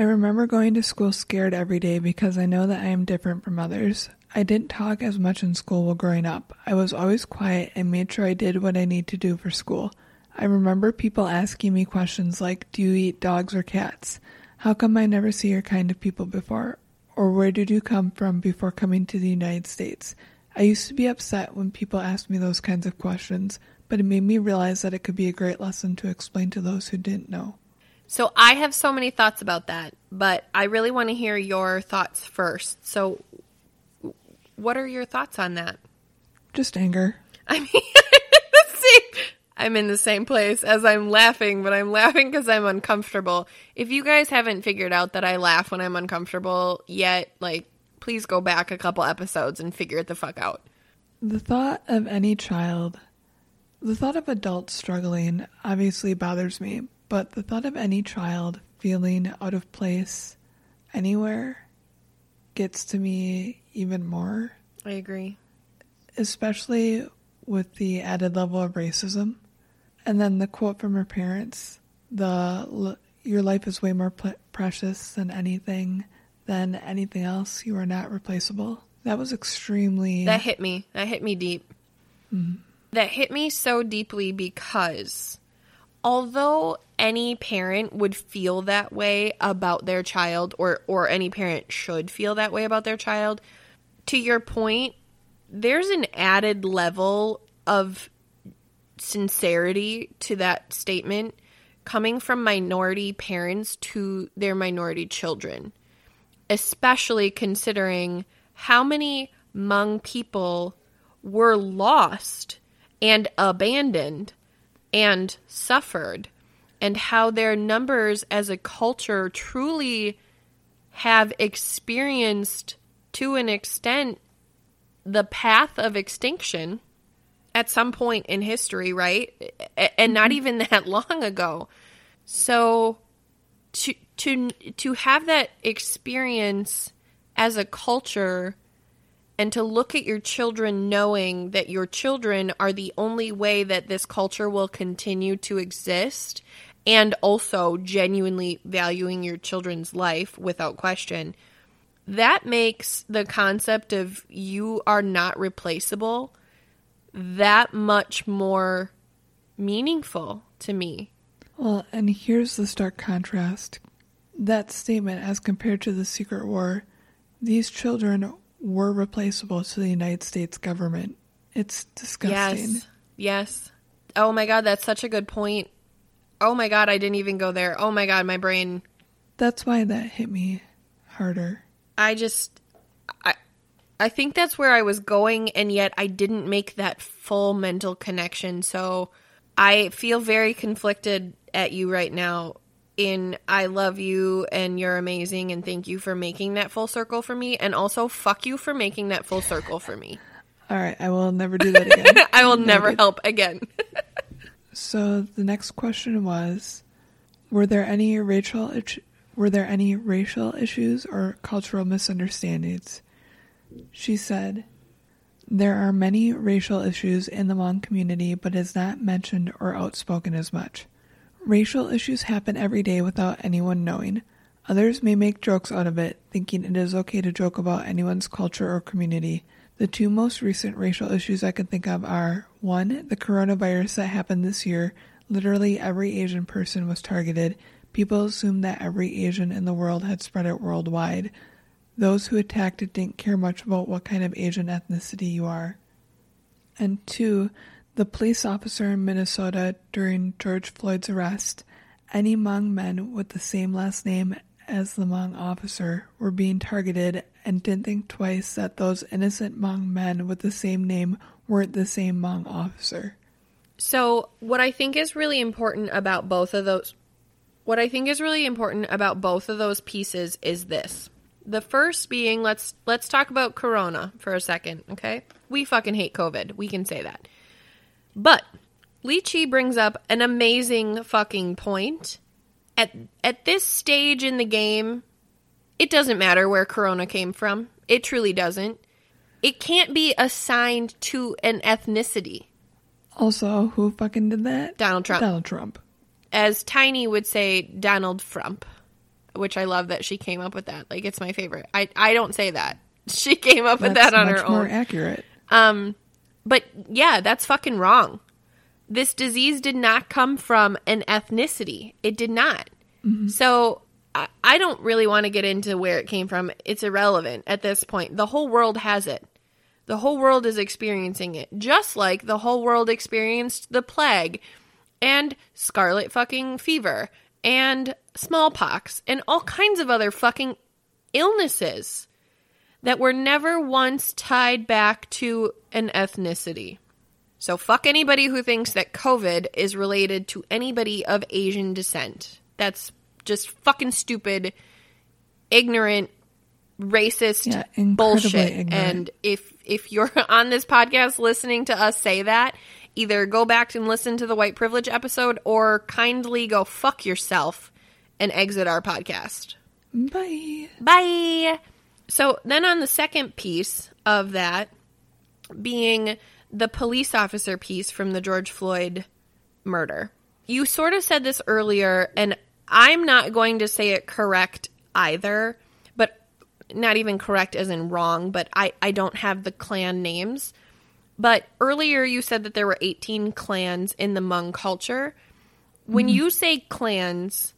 I remember going to school scared every day because I know that I am different from others. I didn't talk as much in school while growing up. I was always quiet and made sure I did what I need to do for school. I remember people asking me questions like, Do you eat dogs or cats? How come I never see your kind of people before? Or where did you come from before coming to the United States? I used to be upset when people asked me those kinds of questions, but it made me realize that it could be a great lesson to explain to those who didn't know. So I have so many thoughts about that, but I really want to hear your thoughts first. So what are your thoughts on that? Just anger. I mean, I'm in the same place as I'm laughing, but I'm laughing because I'm uncomfortable. If you guys haven't figured out that I laugh when I'm uncomfortable yet, like, please go back a couple episodes and figure it the fuck out. The thought of any child, the thought of adults struggling obviously bothers me, but the thought of any child feeling out of place anywhere gets to me even more. I agree. Especially with the added level of racism. And then the quote from her parents, the your life is way more precious than anything than anything else. You are not replaceable. That was extremely That hit me. That hit me deep. Mm-hmm. That hit me so deeply because although any parent would feel that way about their child or or any parent should feel that way about their child, to your point, there's an added level of sincerity to that statement coming from minority parents to their minority children, especially considering how many Hmong people were lost and abandoned and suffered, and how their numbers as a culture truly have experienced, to an extent, the path of extinction at some point in history, right? And not mm-hmm. even that long ago. So to to to have that experience as a culture and to look at your children knowing that your children are the only way that this culture will continue to exist and also genuinely valuing your children's life without question that makes the concept of you are not replaceable that much more meaningful to me. Well, and here's the stark contrast. That statement, as compared to the Secret War, these children were replaceable to the United States government. It's disgusting. Yes. Yes. Oh my God, that's such a good point. Oh my God, I didn't even go there. Oh my God, my brain. That's why that hit me harder. I just, I I think that's where I was going, and yet I didn't make that full mental connection. So I feel very conflicted at you right now. In I love you and you're amazing, and thank you for making that full circle for me, and also fuck you for making that full circle for me. All right, I will never do that again. I will never help again. so the next question was: Were there any racial were there any racial issues or cultural misunderstandings? She said, There are many racial issues in the Hmong community, but is not mentioned or outspoken as much. Racial issues happen every day without anyone knowing. Others may make jokes out of it, thinking it is okay to joke about anyone's culture or community. The two most recent racial issues I can think of are 1. The coronavirus that happened this year. Literally every Asian person was targeted. People assumed that every Asian in the world had spread it worldwide. Those who attacked it didn't care much about what kind of Asian ethnicity you are. And two, the police officer in Minnesota during George Floyd's arrest, any Hmong men with the same last name as the Hmong officer were being targeted and didn't think twice that those innocent Hmong men with the same name weren't the same Hmong officer. So, what I think is really important about both of those what I think is really important about both of those pieces is this. The first being let's let's talk about corona for a second, okay? We fucking hate COVID. We can say that. But Lychee brings up an amazing fucking point. At at this stage in the game, it doesn't matter where corona came from. It truly doesn't. It can't be assigned to an ethnicity. Also, who fucking did that? Donald Trump. Donald Trump. As Tiny would say, Donald Frump, which I love that she came up with that. Like it's my favorite. I I don't say that. She came up with that on her more accurate. Um, but yeah, that's fucking wrong. This disease did not come from an ethnicity. It did not. So I, I don't really want to get into where it came from. It's irrelevant at this point. The whole world has it. The whole world is experiencing it, just like the whole world experienced the plague and scarlet fucking fever and smallpox and all kinds of other fucking illnesses that were never once tied back to an ethnicity. So fuck anybody who thinks that COVID is related to anybody of Asian descent. That's just fucking stupid, ignorant, racist Yeah, bullshit. ignorant. And if if you're on this podcast listening to us say that, either go back and listen to the white privilege episode or kindly go fuck yourself and exit our podcast. Bye. Bye. So then on the second piece of that being the police officer piece from the George Floyd murder. You sort of said this earlier and I'm not going to say it correct either, not even correct as in wrong, but I I don't have the clan names. But earlier you said that there were 18 clans in the Hmong culture. When mm-hmm. you say clans,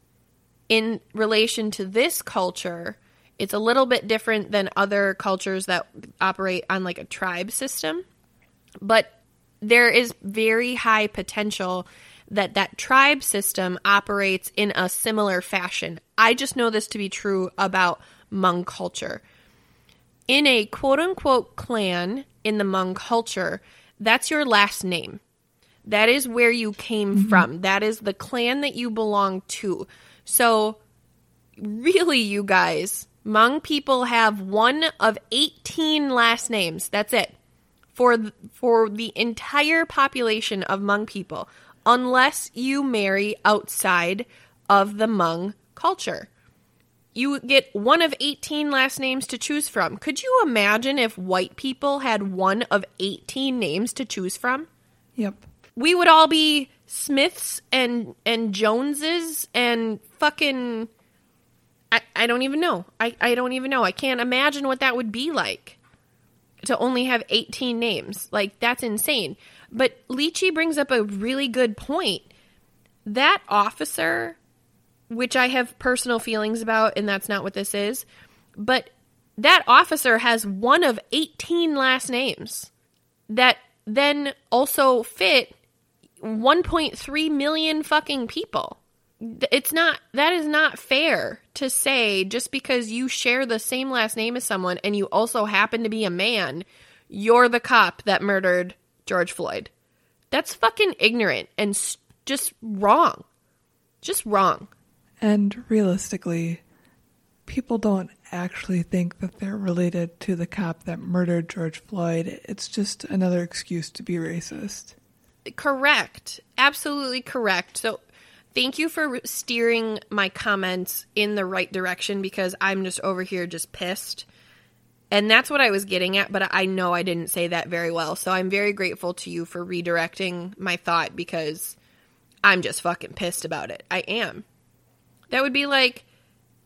in relation to this culture, it's a little bit different than other cultures that operate on like a tribe system. But there is very high potential that that tribe system operates in a similar fashion. I just know this to be true about Hmong culture. In a quote unquote clan in the Hmong culture, that's your last name. That is where you came mm-hmm. from. That is the clan that you belong to. So, really, you guys, Hmong people have one of 18 last names. That's it. For th- for the entire population of Hmong people, unless you marry outside of the Hmong culture. You get one of 18 last names to choose from. Could you imagine if white people had one of 18 names to choose from? Yep. we would all be Smiths and and Joneses and fucking I, I don't even know. I, I don't even know. I can't imagine what that would be like to only have 18 names. Like that's insane. But Lychee brings up a really good point. That officer, which I have personal feelings about, and that's not what this is, but that officer has one of 18 last names that then also fit 1.3 million fucking people. It's not that is not fair to say just because you share the same last name as someone and you also happen to be a man, you're the cop that murdered George Floyd. That's fucking ignorant and just wrong. Just wrong. And realistically, people don't actually think that they're related to the cop that murdered George Floyd. It's just another excuse to be racist. Correct. Absolutely correct. So thank you for steering my comments in the right direction because I'm just over here just pissed. And that's what I was getting at, but I know I didn't say that very well. So I'm very grateful to you for redirecting my thought because I'm just fucking pissed about it. I am. That would be like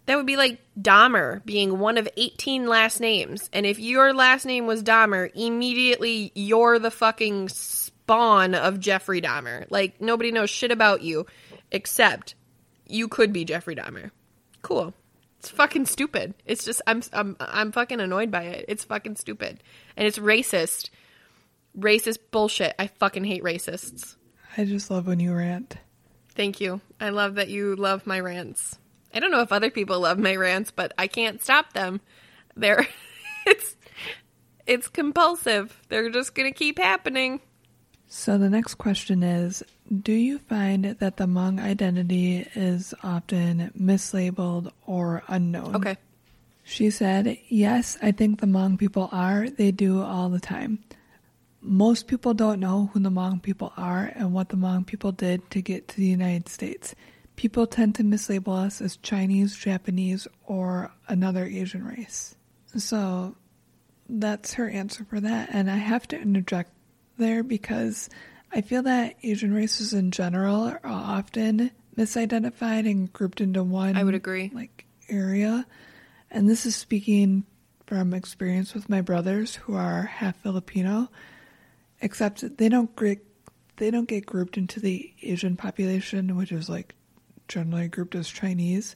that would be like Dahmer being one of 18 last names. And if your last name was Dahmer, immediately you're the fucking spawn of Jeffrey Dahmer. Like nobody knows shit about you except you could be Jeffrey Dahmer. Cool. It's fucking stupid. It's just I'm I'm I'm fucking annoyed by it. It's fucking stupid. And it's racist. Racist bullshit. I fucking hate racists. I just love when you rant. Thank you. I love that you love my rants. I don't know if other people love my rants, but I can't stop them. They're it's it's compulsive. They're just going to keep happening. So the next question is Do you find that the Hmong identity is often mislabeled or unknown? Okay. She said, Yes, I think the Hmong people are. They do all the time. Most people don't know who the Hmong people are and what the Hmong people did to get to the United States. People tend to mislabel us as Chinese, Japanese, or another Asian race. So that's her answer for that. And I have to interject there because I feel that Asian races in general are often misidentified and grouped into one I would agree. like area. And this is speaking from experience with my brothers who are half Filipino, except they don't get they don't get grouped into the Asian population, which is like generally grouped as Chinese.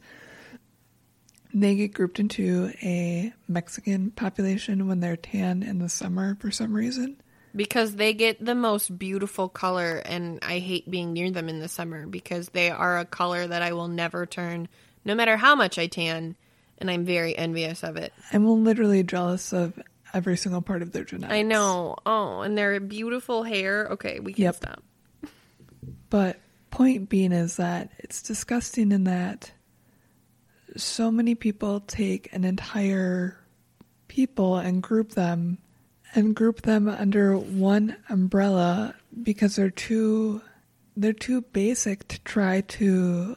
They get grouped into a Mexican population when they're tan in the summer for some reason. Because they get the most beautiful color, and I hate being near them in the summer because they are a color that I will never turn, no matter how much I tan, and I'm very envious of it. I'm literally jealous of every single part of their genetics. I know. Oh, and their beautiful hair. Okay, we can Yep. stop. But point being is that it's disgusting in that so many people take an entire people and group them and group them under one umbrella because they're too they're too basic to try to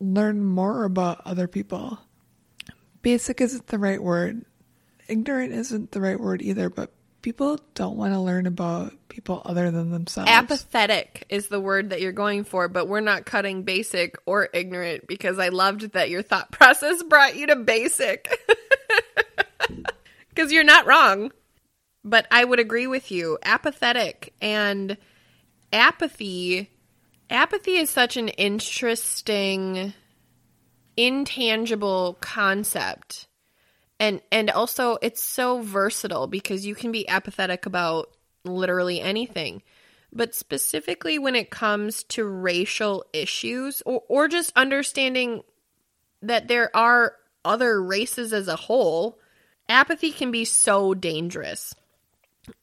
learn more about other people. Basic isn't the right word. Ignorant isn't the right word either, but people don't want to learn about people other than themselves. Apathetic is the word that you're going for, but we're not cutting basic or ignorant because I loved that your thought process brought you to basic. Because you're not wrong. But I would agree with you. Apathetic and apathy. Apathy is such an interesting, intangible concept. And and also it's so versatile because you can be apathetic about literally anything. But specifically when it comes to racial issues or, or just understanding that there are other races as a whole, apathy can be so dangerous.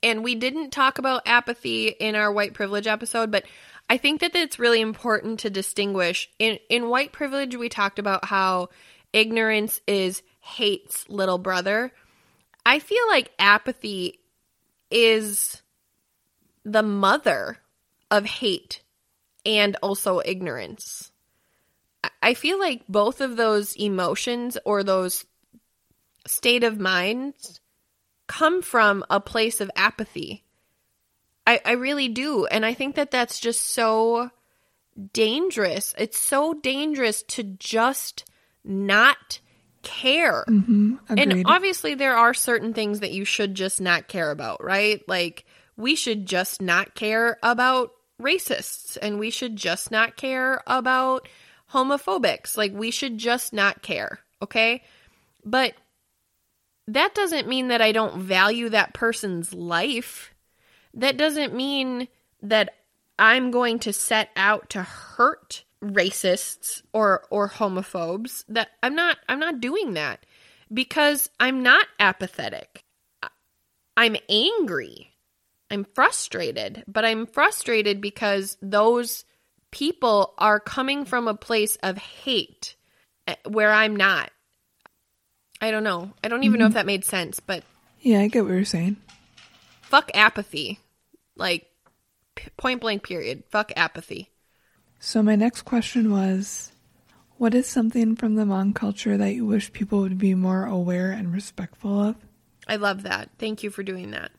And we didn't talk about apathy in our white privilege episode, but I think that it's really important to distinguish. In in white privilege, we talked about how ignorance is hate's little brother. I feel like apathy is the mother of hate and also ignorance. I- feel like both of those emotions or those state of minds come from a place of apathy. I, I really do. And I think that that's just so dangerous. It's so dangerous to just not care. Mm-hmm. And obviously, there are certain things that you should just not care about, right? Like, we should just not care about racists and we should just not care about homophobics. Like, we should just not care, okay? But that doesn't mean that I don't value that person's life. That doesn't mean that I'm going to set out to hurt racists or or homophobes. That I'm not I'm not doing that because I'm not apathetic. I'm angry. I'm frustrated, but I'm frustrated because those people are coming from a place of hate eh, where I'm not. I don't know. I don't even know if that made sense, but Yeah, I get what you're saying. fuck apathy. Like, p- point blank, period. Fuck apathy. So my next question was, what is something from the Hmong culture that you wish people would be more aware and respectful of? I love that. Thank you for doing that.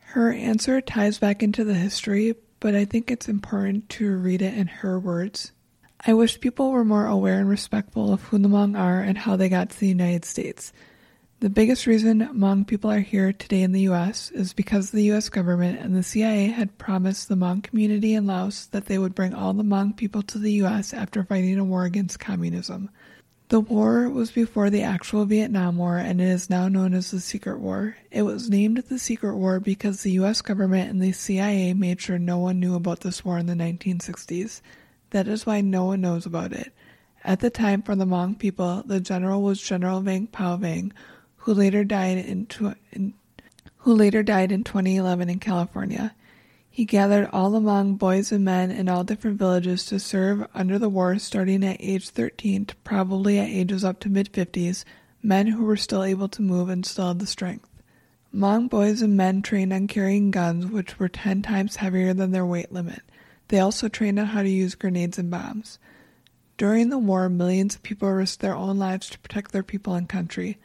Her answer ties back into the history, but I think it's important to read it in her words. I wish people were more aware and respectful of who the Hmong are and how they got to the United States. The biggest reason Hmong people are here today in the U.S. is because the U.S. government and the CIA had promised the Hmong community in Laos that they would bring all the Hmong people to the U.S. after fighting a war against communism. The war was before the actual Vietnam War and it is now known as the Secret War. It was named the Secret War because the US government and the CIA made sure no one knew about this war in the 1960s. That is why no one knows about it. At the time, for the Hmong people, the general was General Vang Pao Vang, who later died in, tw- in who later died in 2011 in California. He gathered all Hmong boys and men in all different villages to serve under the war starting at age 13 to probably at ages up to mid 50s, men who were still able to move and still had the strength. Hmong boys and men trained on carrying guns, which were 10 times heavier than their weight limit. They also trained on how to use grenades and bombs. During the war, millions of people risked their own lives to protect their people and country.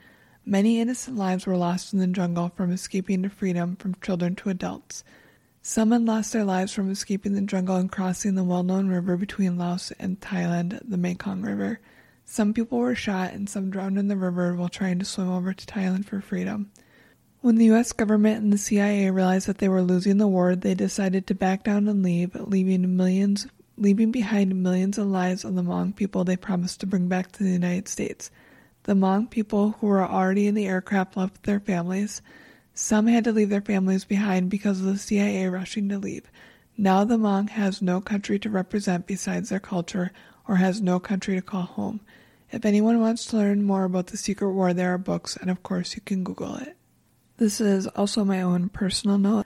Many innocent lives were lost in the jungle from escaping to freedom from children to adults. Some had lost their lives from escaping the jungle and crossing the well known river between Laos and Thailand, the Mekong River. Some people were shot and some drowned in the river while trying to swim over to Thailand for freedom. When the US government and the CIA realized that they were losing the war, they decided to back down and leave, leaving millions leaving behind millions of lives of the Hmong people they promised to bring back to the United States. The Hmong people who were already in the aircraft left their families. Some had to leave their families behind because of the CIA rushing to leave. Now the Hmong has no country to represent besides their culture or has no country to call home. If anyone wants to learn more about the Secret War, there are books, and of course, you can Google it. This is also my own personal note.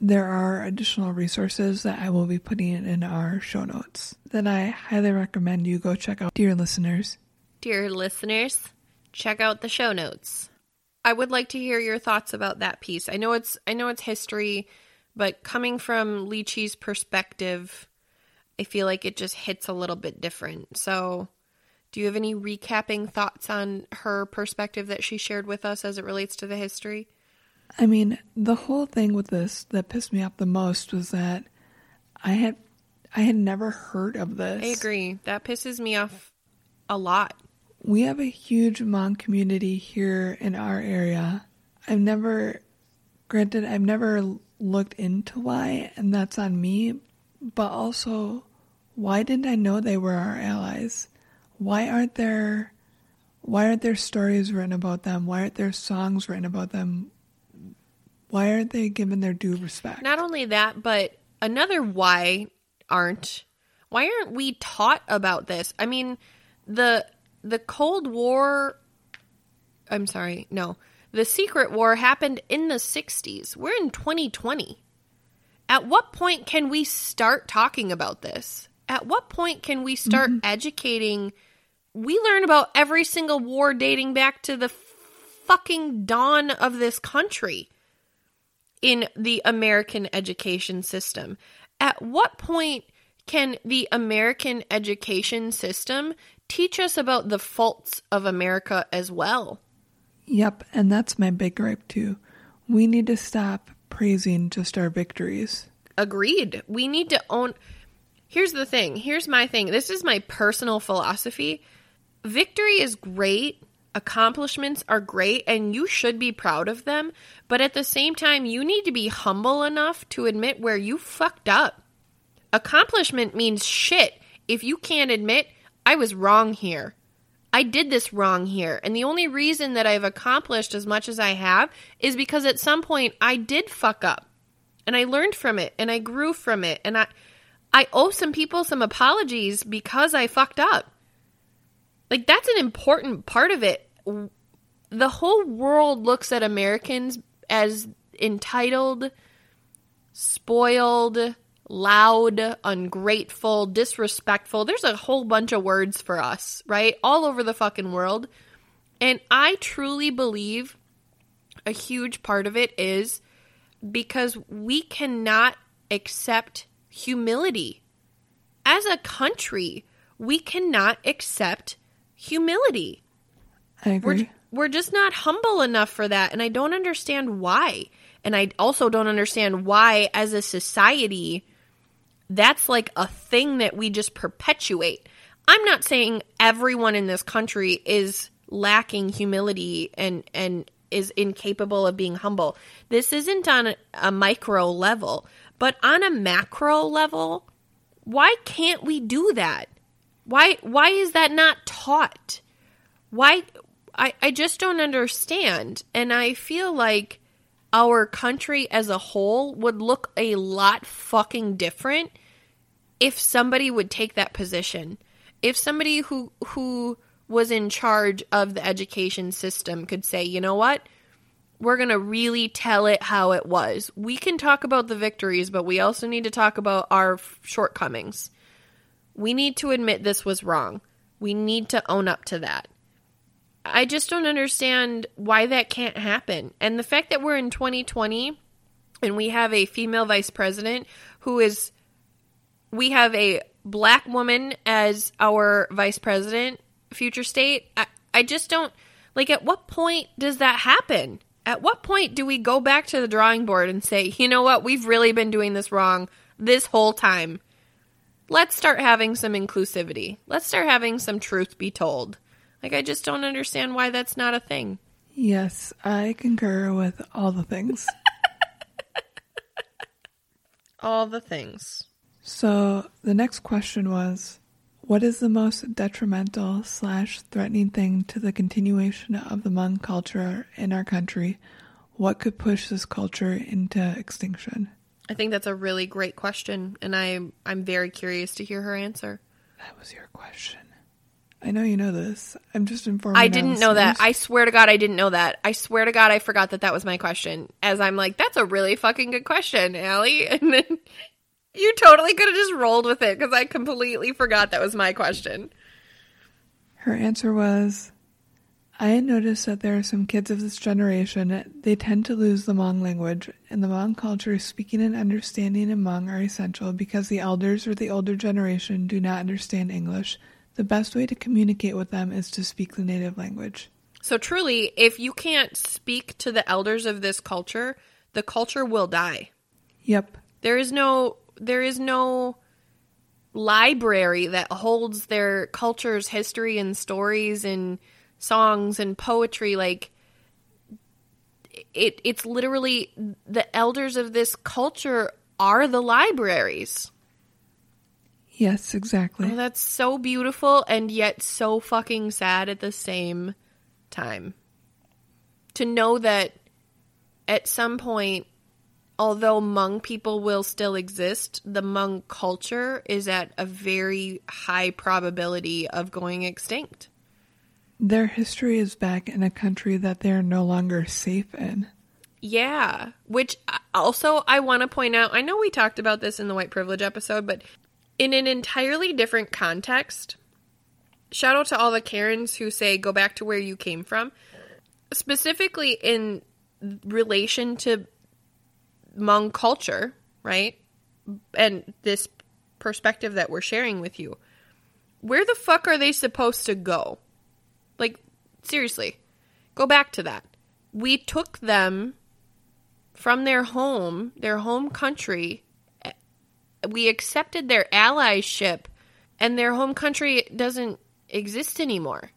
There are additional resources that I will be putting in our show notes that I highly recommend you go check out, dear listeners. Dear listeners, check out the show notes. I would like to hear your thoughts about that piece. I know it's I know it's history, but coming from Lychee's perspective, I feel like it just hits a little bit different. So, do you have any recapping thoughts on her perspective that she shared with us as it relates to the history? I mean, the whole thing with this that pissed me off the most was that I had I had never heard of this. I agree. That pisses me off a lot. We have a huge Hmong community here in our area. I've never granted I've never looked into why and that's on me, but also why didn't I know they were our allies? Why aren't there why aren't there stories written about them? Why aren't there songs written about them? Why aren't they given their due respect? Not only that, but another why aren't why aren't we taught about this? I mean, the the Cold War I'm sorry, no. The Secret War happened in the 60s. We're in 2020. At what point can we start talking about this? At what point can we start mm-hmm. educating? We learn about every single war dating back to the fucking dawn of this country in the American education system. At what point can the American education system teach us about the faults of America as well? Yep, and that's my big gripe too. We need to stop praising just our victories. Agreed. We need to own. Here's the thing. Here's my thing. This is my personal philosophy. Victory is great accomplishments are great and you should be proud of them, but at the same time, you need to be humble enough to admit where you fucked up. Accomplishment means shit if you can't admit, I was wrong here. I did this wrong here. And the only reason that I've accomplished as much as I have is because at some point I did fuck up. And I learned from it and I grew from it. And I I owe some people some apologies because I fucked up. Like that's an important part of it the whole world looks at Americans as entitled, spoiled, loud, ungrateful, disrespectful. There's a whole bunch of words for us, right? All over the fucking world. And I truly believe a huge part of it is because we cannot accept humility. As a country, we cannot accept humility. I agree. We're, we're just not humble enough for that. And I don't understand why. And I also don't understand why, as a society, that's like a thing that we just perpetuate. I'm not saying everyone in this country is lacking humility and, and is incapable of being humble. This isn't on a, a micro level, but on a macro level, why can't we do that? Why why is that not taught? Why I, I just don't understand. And I feel like our country as a whole would look a lot fucking different if somebody would take that position. If somebody who who was in charge of the education system could say, "You know what? we're going to really tell it how it was. We can talk about the victories, but we also need to talk about our shortcomings. We need to admit this was wrong. We need to own up to that. I just don't understand why that can't happen. And the fact that we're in 2020 and we have a female vice president who is, we have a black woman as our vice president, future state. I, I just don't, like, at what point does that happen? At what point do we go back to the drawing board and say, you know what, we've really been doing this wrong this whole time? Let's start having some inclusivity. Let's start having some truth be told. Like, I just don't understand why that's not a thing. Yes, I concur with all the things. All the things. So the next question was what is the most detrimental slash threatening thing to the continuation of the Hmong culture in our country? What could push this culture into extinction? I think that's a really great question, and I I'm very curious to hear her answer. That was your question. I know you know this. I'm just informing. I didn't know that. I swear to God, I didn't know that. I swear to God, I forgot that that was my question. As I'm like, that's a really fucking good question, Allie. And then you totally could have just rolled with it because I completely forgot that was my question. Her answer was I had noticed that there are some kids of this generation, they tend to lose the Hmong language. and the Hmong culture, speaking and understanding in Hmong are essential because the elders or the older generation do not understand English. The best way to communicate with them is to speak the native language. So truly, if you can't speak to the elders of this culture, the culture will die. Yep. There is no there is no library that holds their culture's history and stories and songs and poetry like it it's literally the elders of this culture are the libraries. Yes, exactly. Oh, that's so beautiful and yet so fucking sad at the same time. To know that at some point, although Hmong people will still exist, the Hmong culture is at a very high probability of going extinct. Their history is back in a country that they are no longer safe in. Yeah, which uh, also I want to point out. I know we talked about this in the white privilege episode, but in an entirely different context. Shout out to all the Karens who say go back to where you came from. Specifically in relation to Hmong culture, right? And this perspective that we're sharing with you. Where the fuck are they supposed to go? Like, seriously, go back to that. We took them from their home, their home country. We accepted their allyship, and their home country doesn't exist anymore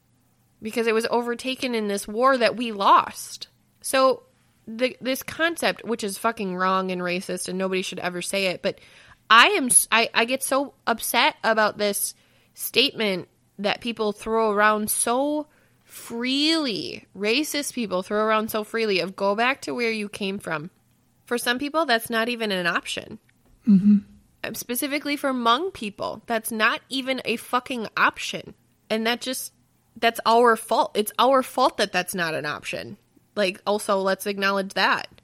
because it was overtaken in this war that we lost. So, the, this concept, which is fucking wrong and racist, and nobody should ever say it, but I am I, I get so upset about this statement that people throw around so freely. Racist people throw around so freely of go back to where you came from. For some people, that's not even an option. Mm-hmm. Uh, specifically for Hmong people, that's not even a fucking option. And that just, that's our fault. It's our fault that that's not an option. Like, also, let's acknowledge that.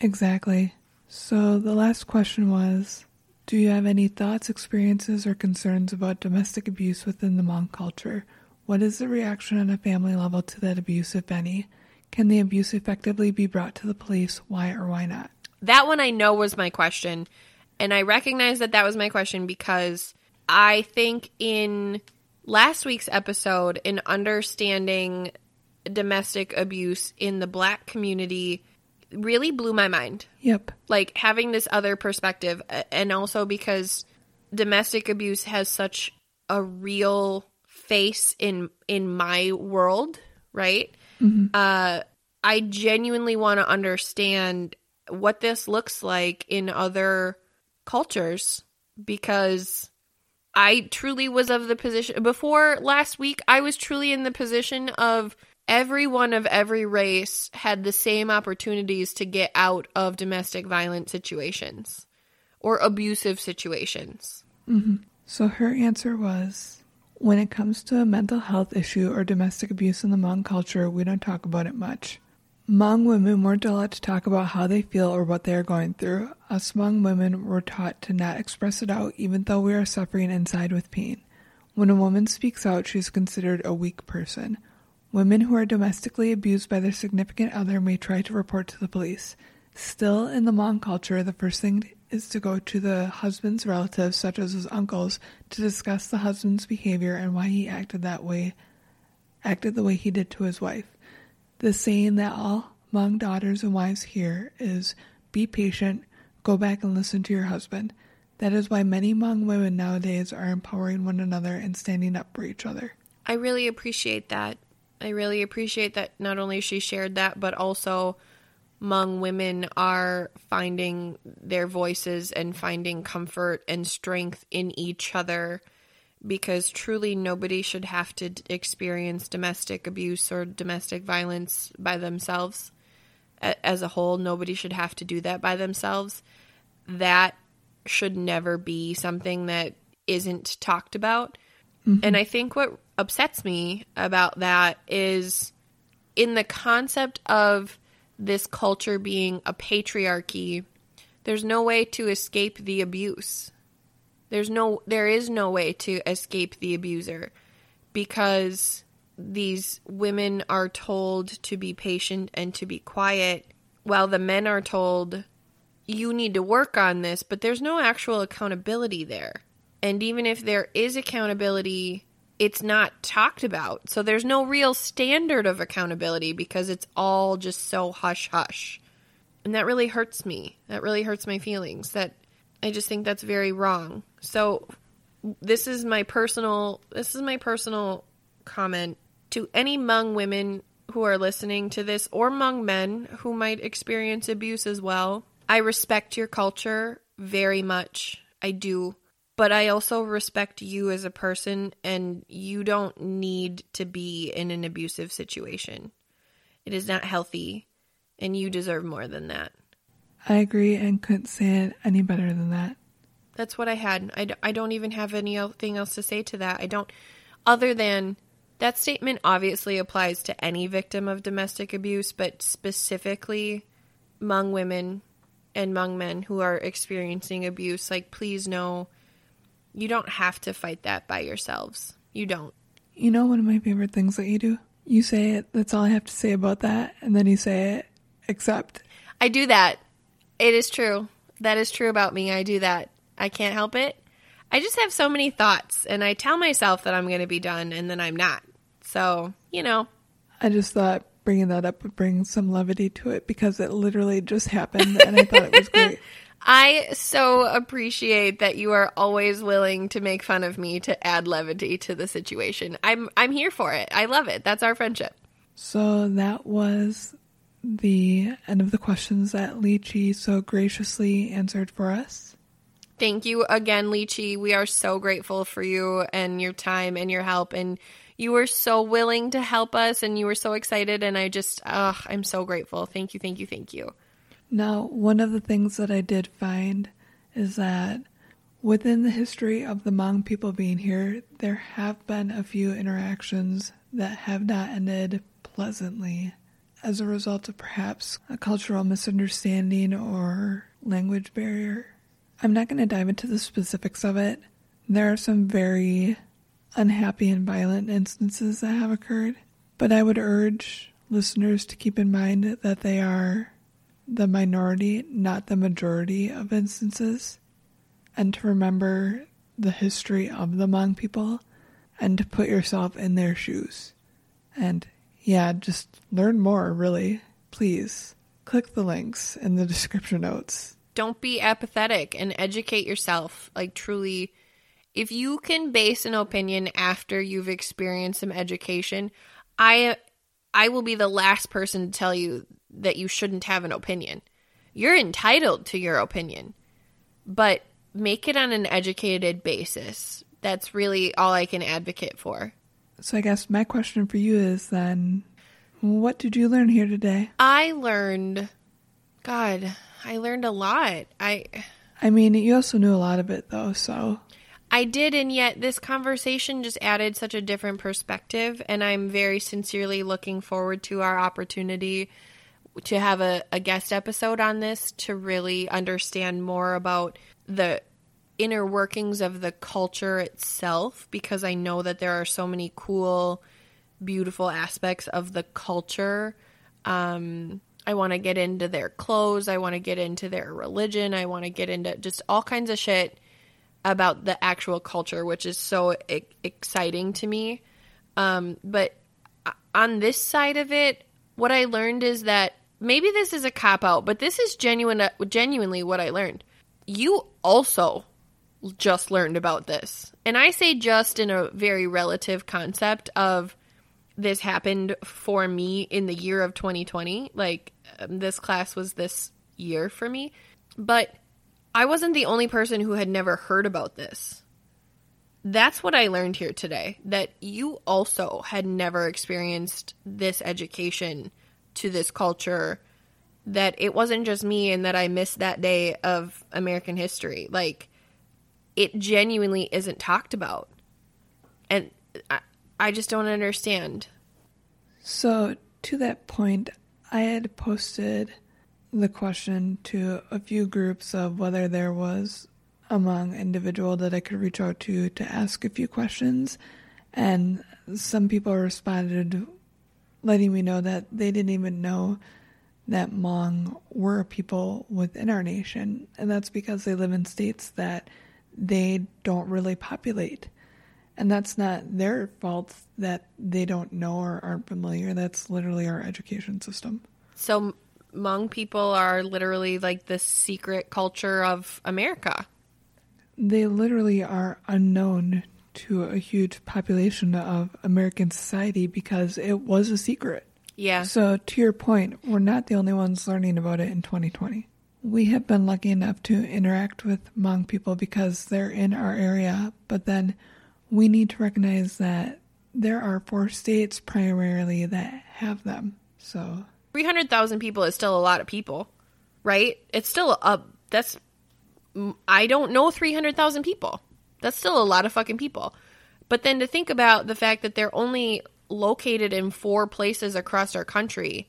Exactly. So the last question was Do you have any thoughts, experiences, or concerns about domestic abuse within the Hmong culture? What is the reaction on a family level to that abuse, if any? Can the abuse effectively be brought to the police? Why or why not? That one I know was my question. And I recognize that that was my question because I think in last week's episode, in understanding domestic abuse in the black community, really blew my mind. Yep. Like having this other perspective, and also because domestic abuse has such a real face in in my world, right? Uh, I genuinely want to understand what this looks like in other cultures because I truly was of the position before last week. I was truly in the position of everyone of every race had the same opportunities to get out of domestic violent situations or abusive situations. Mm-hmm. So her answer was When it comes to a mental health issue or domestic abuse in the Hmong culture, we don't talk about it much. Hmong women weren't allowed to talk about how they feel or what they are going through. Us Hmong women were taught to not express it out even though we are suffering inside with pain. When a woman speaks out, she is considered a weak person. Women who are domestically abused by their significant other may try to report to the police. Still, in the Hmong culture, the first thing is to go to the husband's relatives, such as his uncles, to discuss the husband's behavior and why he acted that way, acted the way he did to his wife. The saying that all Hmong daughters and wives hear is be patient, go back and listen to your husband. That is why many Hmong women nowadays are empowering one another and standing up for each other. I really appreciate that. I really appreciate that not only she shared that, but also Hmong women are finding their voices and finding comfort and strength in each other because truly nobody should have to experience domestic abuse or domestic violence by themselves. As a whole, nobody should have to do that by themselves. That should never be something that isn't talked about. Mm-hmm. And I think what upsets me about that is in the concept of this culture being a patriarchy, there's no way to escape the abuse. There's no there is no way to escape the abuser because these women are told to be patient and to be quiet while the men are told you need to work on this, but there's no actual accountability there. And even if there is accountability, it's not talked about. So there's no real standard of accountability because it's all just so hush hush. And that really hurts me. That really hurts my feelings. That I just think that's very wrong. So this is my personal this is my personal comment to any Hmong women who are listening to this or Hmong men who might experience abuse as well. I respect your culture very much. I do. But I also respect you as a person, and you don't need to be in an abusive situation. It is not healthy, and you deserve more than that. I agree and couldn't say it any better than that. That's what I had. I, I don't even have anything else to say to that. I don't, other than that statement obviously applies to any victim of domestic abuse, but specifically Hmong women and Hmong men who are experiencing abuse. Like, please know you don't have to fight that by yourselves. You don't. You know, one of my favorite things that you do? You say it, that's all I have to say about that, and then you say it, except. I do that. It is true. That is true about me. I do that. I can't help it. I just have so many thoughts, and I tell myself that I'm going to be done, and then I'm not. So, you know. I just thought bringing that up would bring some levity to it because it literally just happened, and I thought it was great. I so appreciate that you are always willing to make fun of me to add levity to the situation. I'm I'm here for it. I love it. That's our friendship. So that was the end of the questions that Lychee so graciously answered for us. Thank you again, Lychee. We are so grateful for you and your time and your help. And you were so willing to help us and you were so excited. And I just, uh, I'm so grateful. Thank you, thank you, thank you. Now, one of the things that I did find is that within the history of the Hmong people being here, there have been a few interactions that have not ended pleasantly as a result of perhaps a cultural misunderstanding or language barrier. I'm not going to dive into the specifics of it. There are some very unhappy and violent instances that have occurred, but I would urge listeners to keep in mind that they are the minority, not the majority of instances, and to remember the history of the Hmong people and to put yourself in their shoes. And yeah, just learn more, really. Please click the links in the description notes. Don't be apathetic and educate yourself. Like, truly, if you can base an opinion after you've experienced some education, I I will be the last person to tell you that you shouldn't have an opinion. You're entitled to your opinion, but make it on an educated basis. That's really all I can advocate for. So I guess my question for you is then what did you learn here today? I learned God, I learned a lot. I I mean, you also knew a lot of it though, so I did and yet this conversation just added such a different perspective and I'm very sincerely looking forward to our opportunity to have a, a guest episode on this to really understand more about the inner workings of the culture itself because I know that there are so many cool, beautiful aspects of the culture. Um, I want to get into their clothes. I want to get into their religion. I want to get into just all kinds of shit about the actual culture, which is so exciting to me. Um, but on this side of it, what I learned is that maybe this is a cop out, but this is genuine, genuinely what I learned. You also just learned about this. And I say just in a very relative concept of this happened for me in the year of 2020. Like, um, this class was this year for me. But I wasn't the only person who had never heard about this. That's what I learned here today that you also had never experienced this education to this culture, that it wasn't just me and that I missed that day of American history. Like, it genuinely isn't talked about. And I, I just don't understand. So, to that point, I had posted the question to a few groups of whether there was a Hmong individual that I could reach out to to ask a few questions, and some people responded letting me know that they didn't even know that Hmong were people within our nation, and that's because they live in states that they don't really populate. And that's not their fault that they don't know or aren't familiar. That's literally our education system. So Hmong people are literally like the secret culture of America. They literally are unknown to a huge population of American society because it was a secret. Yeah. So, to your point, we're not the only ones learning about it in 2020. We have been lucky enough to interact with Hmong people because they're in our area, but then we need to recognize that there are four states primarily that have them. So 300,000 people is still a lot of people, right? It's still a that's I don't know 300,000 people. That's still a lot of fucking people. But then to think about the fact that they're only located in four places across our country,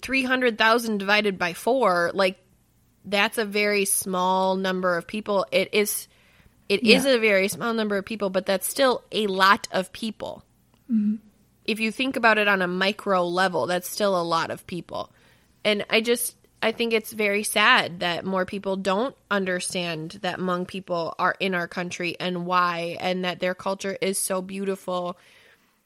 300,000 divided by 4, like that's a very small number of people. It is it yeah. is a very small number of people, but that's still a lot of people. Mm-hmm. If you think about it on a micro level, that's still a lot of people. And I just, I think it's very sad that more people don't understand that Hmong people are in our country and why, and that their culture is so beautiful.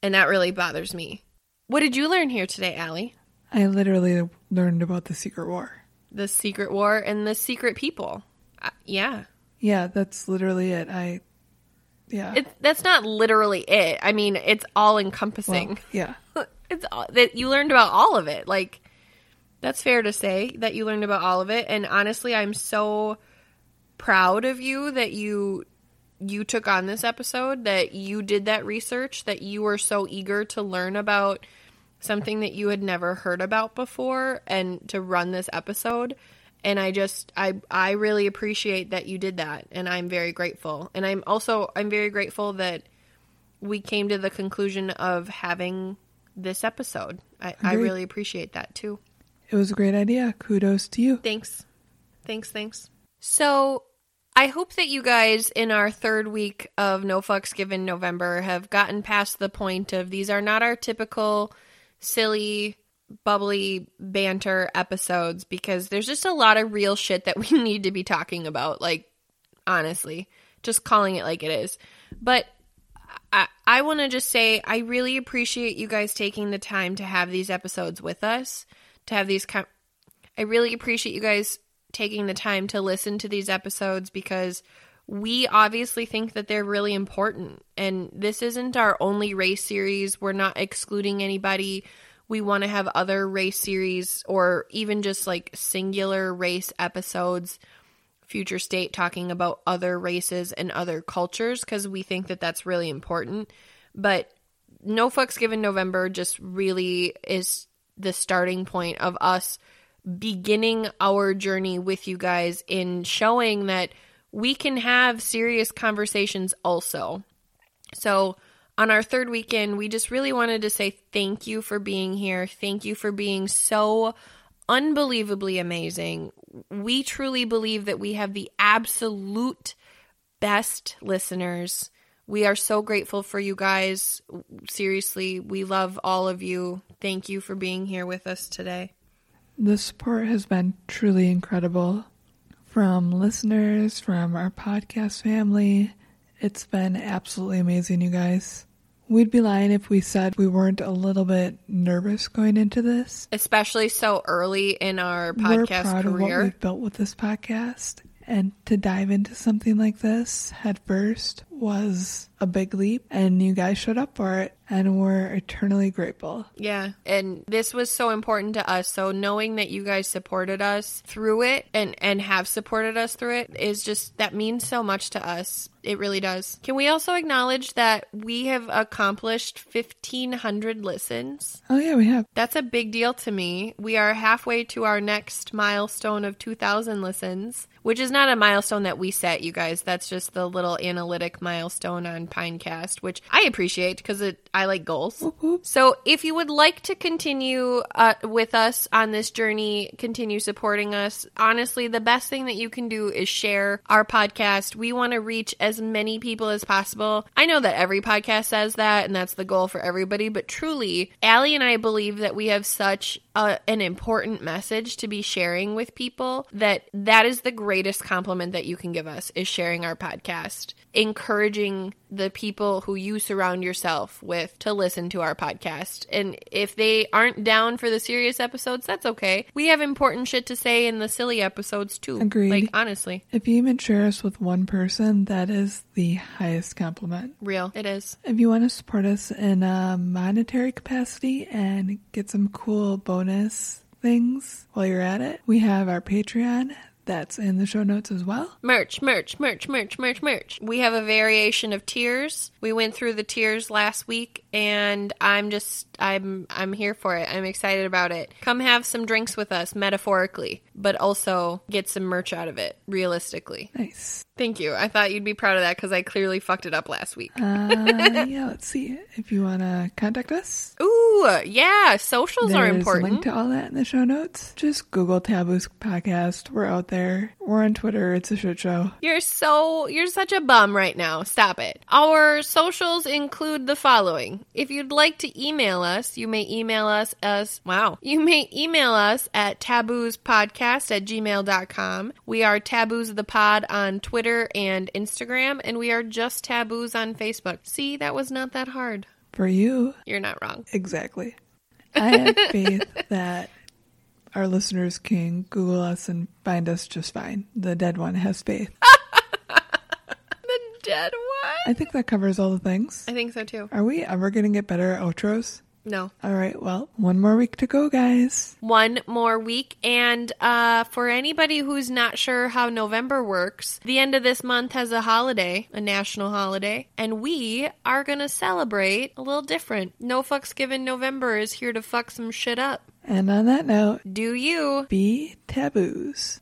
And that really bothers me. What did you learn here today, Allie? I literally learned about the secret war. The secret war and the secret people. Uh, yeah. Yeah, that's literally it. I, yeah. It's, that's not literally it. I mean, it's all encompassing. Well, yeah. it's all, that you learned about all of it. Like, that's fair to say that you learned about all of it. And honestly, I'm so proud of you that you you took on this episode that you did that research that you were so eager to learn about something that you had never heard about before and to run this episode and I just I I really appreciate that you did that and I'm very grateful. And I'm also I'm very grateful that we came to the conclusion of having this episode. I, I really appreciate that too. It was a great idea. Kudos to you. Thanks. Thanks, thanks. So I hope that you guys in our third week of No Fucks Given November have gotten past the point of these are not our typical silly bubbly banter episodes because there's just a lot of real shit that we need to be talking about. Like, honestly, just calling it like it is. But I, I want to just say I really appreciate you guys taking the time to have these episodes with us, to have these. Com- I really appreciate you guys taking the time to listen to these episodes because we obviously think that they're really important. And this isn't our only race series. We're not excluding anybody we want to have other race series or even just like singular race episodes future state talking about other races and other cultures because we think that that's really important but no fucks given november just really is the starting point of us beginning our journey with you guys in showing that we can have serious conversations also so on our third weekend, we just really wanted to say thank you for being here. Thank you for being so unbelievably amazing. We truly believe that we have the absolute best listeners. We are so grateful for you guys. Seriously, we love all of you. Thank you for being here with us today. The support has been truly incredible from listeners, from our podcast family. It's been absolutely amazing, you guys. We'd be lying if we said we weren't a little bit nervous going into this. Especially so early in our podcast We're proud of what we've built with this podcast. And to dive into something like this head first was a big leap, and you guys showed up for it, and we're eternally grateful. Yeah. And this was so important to us. So knowing that you guys supported us through it and and have supported us through it is just that means so much to us. It really does. Can we also acknowledge that we have accomplished 1500 listens? Oh, yeah, we have. That's a big deal to me. We are halfway to our next milestone of 2000 listens, which is not a milestone that we set, you guys. That's just the little analytic milestone on Pinecast, which I appreciate because it I like goals. So, if you would like to continue uh, with us on this journey, continue supporting us, honestly, the best thing that you can do is share our podcast. We want to reach as many people as possible. I know that every podcast says that, and that's the goal for everybody, but truly, Allie and I believe that we have such a, an important message to be sharing with people that that is the greatest compliment that you can give us is sharing our podcast encouraging the people who you surround yourself with to listen to our podcast. And if they aren't down for the serious episodes, that's okay. We have important shit to say in the silly episodes too. Agreed. Like honestly, If you even share us with one person, that is the highest compliment. real. It is. If you want to support us in a monetary capacity and get some cool bonus things while you're at it, we have our Patreon. That's in the show notes as well. Merch, merch, merch, merch, merch, merch. We have a variation of tiers. We went through the tiers last week and I'm just I'm I'm here for it. I'm excited about it. Come have some drinks with us metaphorically, but also get some merch out of it realistically. Nice. Thank you. I thought you'd be proud of that cuz I clearly fucked it up last week. Uh, yeah, let's see. If you want to contact us, Ooh, yeah, socials are important. link to all that in the show notes. Just Google Taboos Podcast. We're out there. We're on Twitter. It's a shit show. You're so you're such a bum right now. Stop it. Our socials include the following. If you'd like to email us, you may email us as wow. You may email us at taboospodcast at gmail.com. We are taboos of the pod on Twitter and Instagram, and we are just taboos on Facebook. See, that was not that hard. For you, You're not wrong. Exactly. I have faith that our listeners can Google us and find us just fine. The dead one has faith. Dead one? I think that covers all the things. I think so too. Are we ever going to get better at outros? No. All right, well, one more week to go, guys. one more week. And uh, for anybody who's not sure how November works, the end of this month has a holiday, a national holiday, and we are going to celebrate a little different. No Fucks Given November is here to fuck some shit up. And on that note, Do you? be taboos.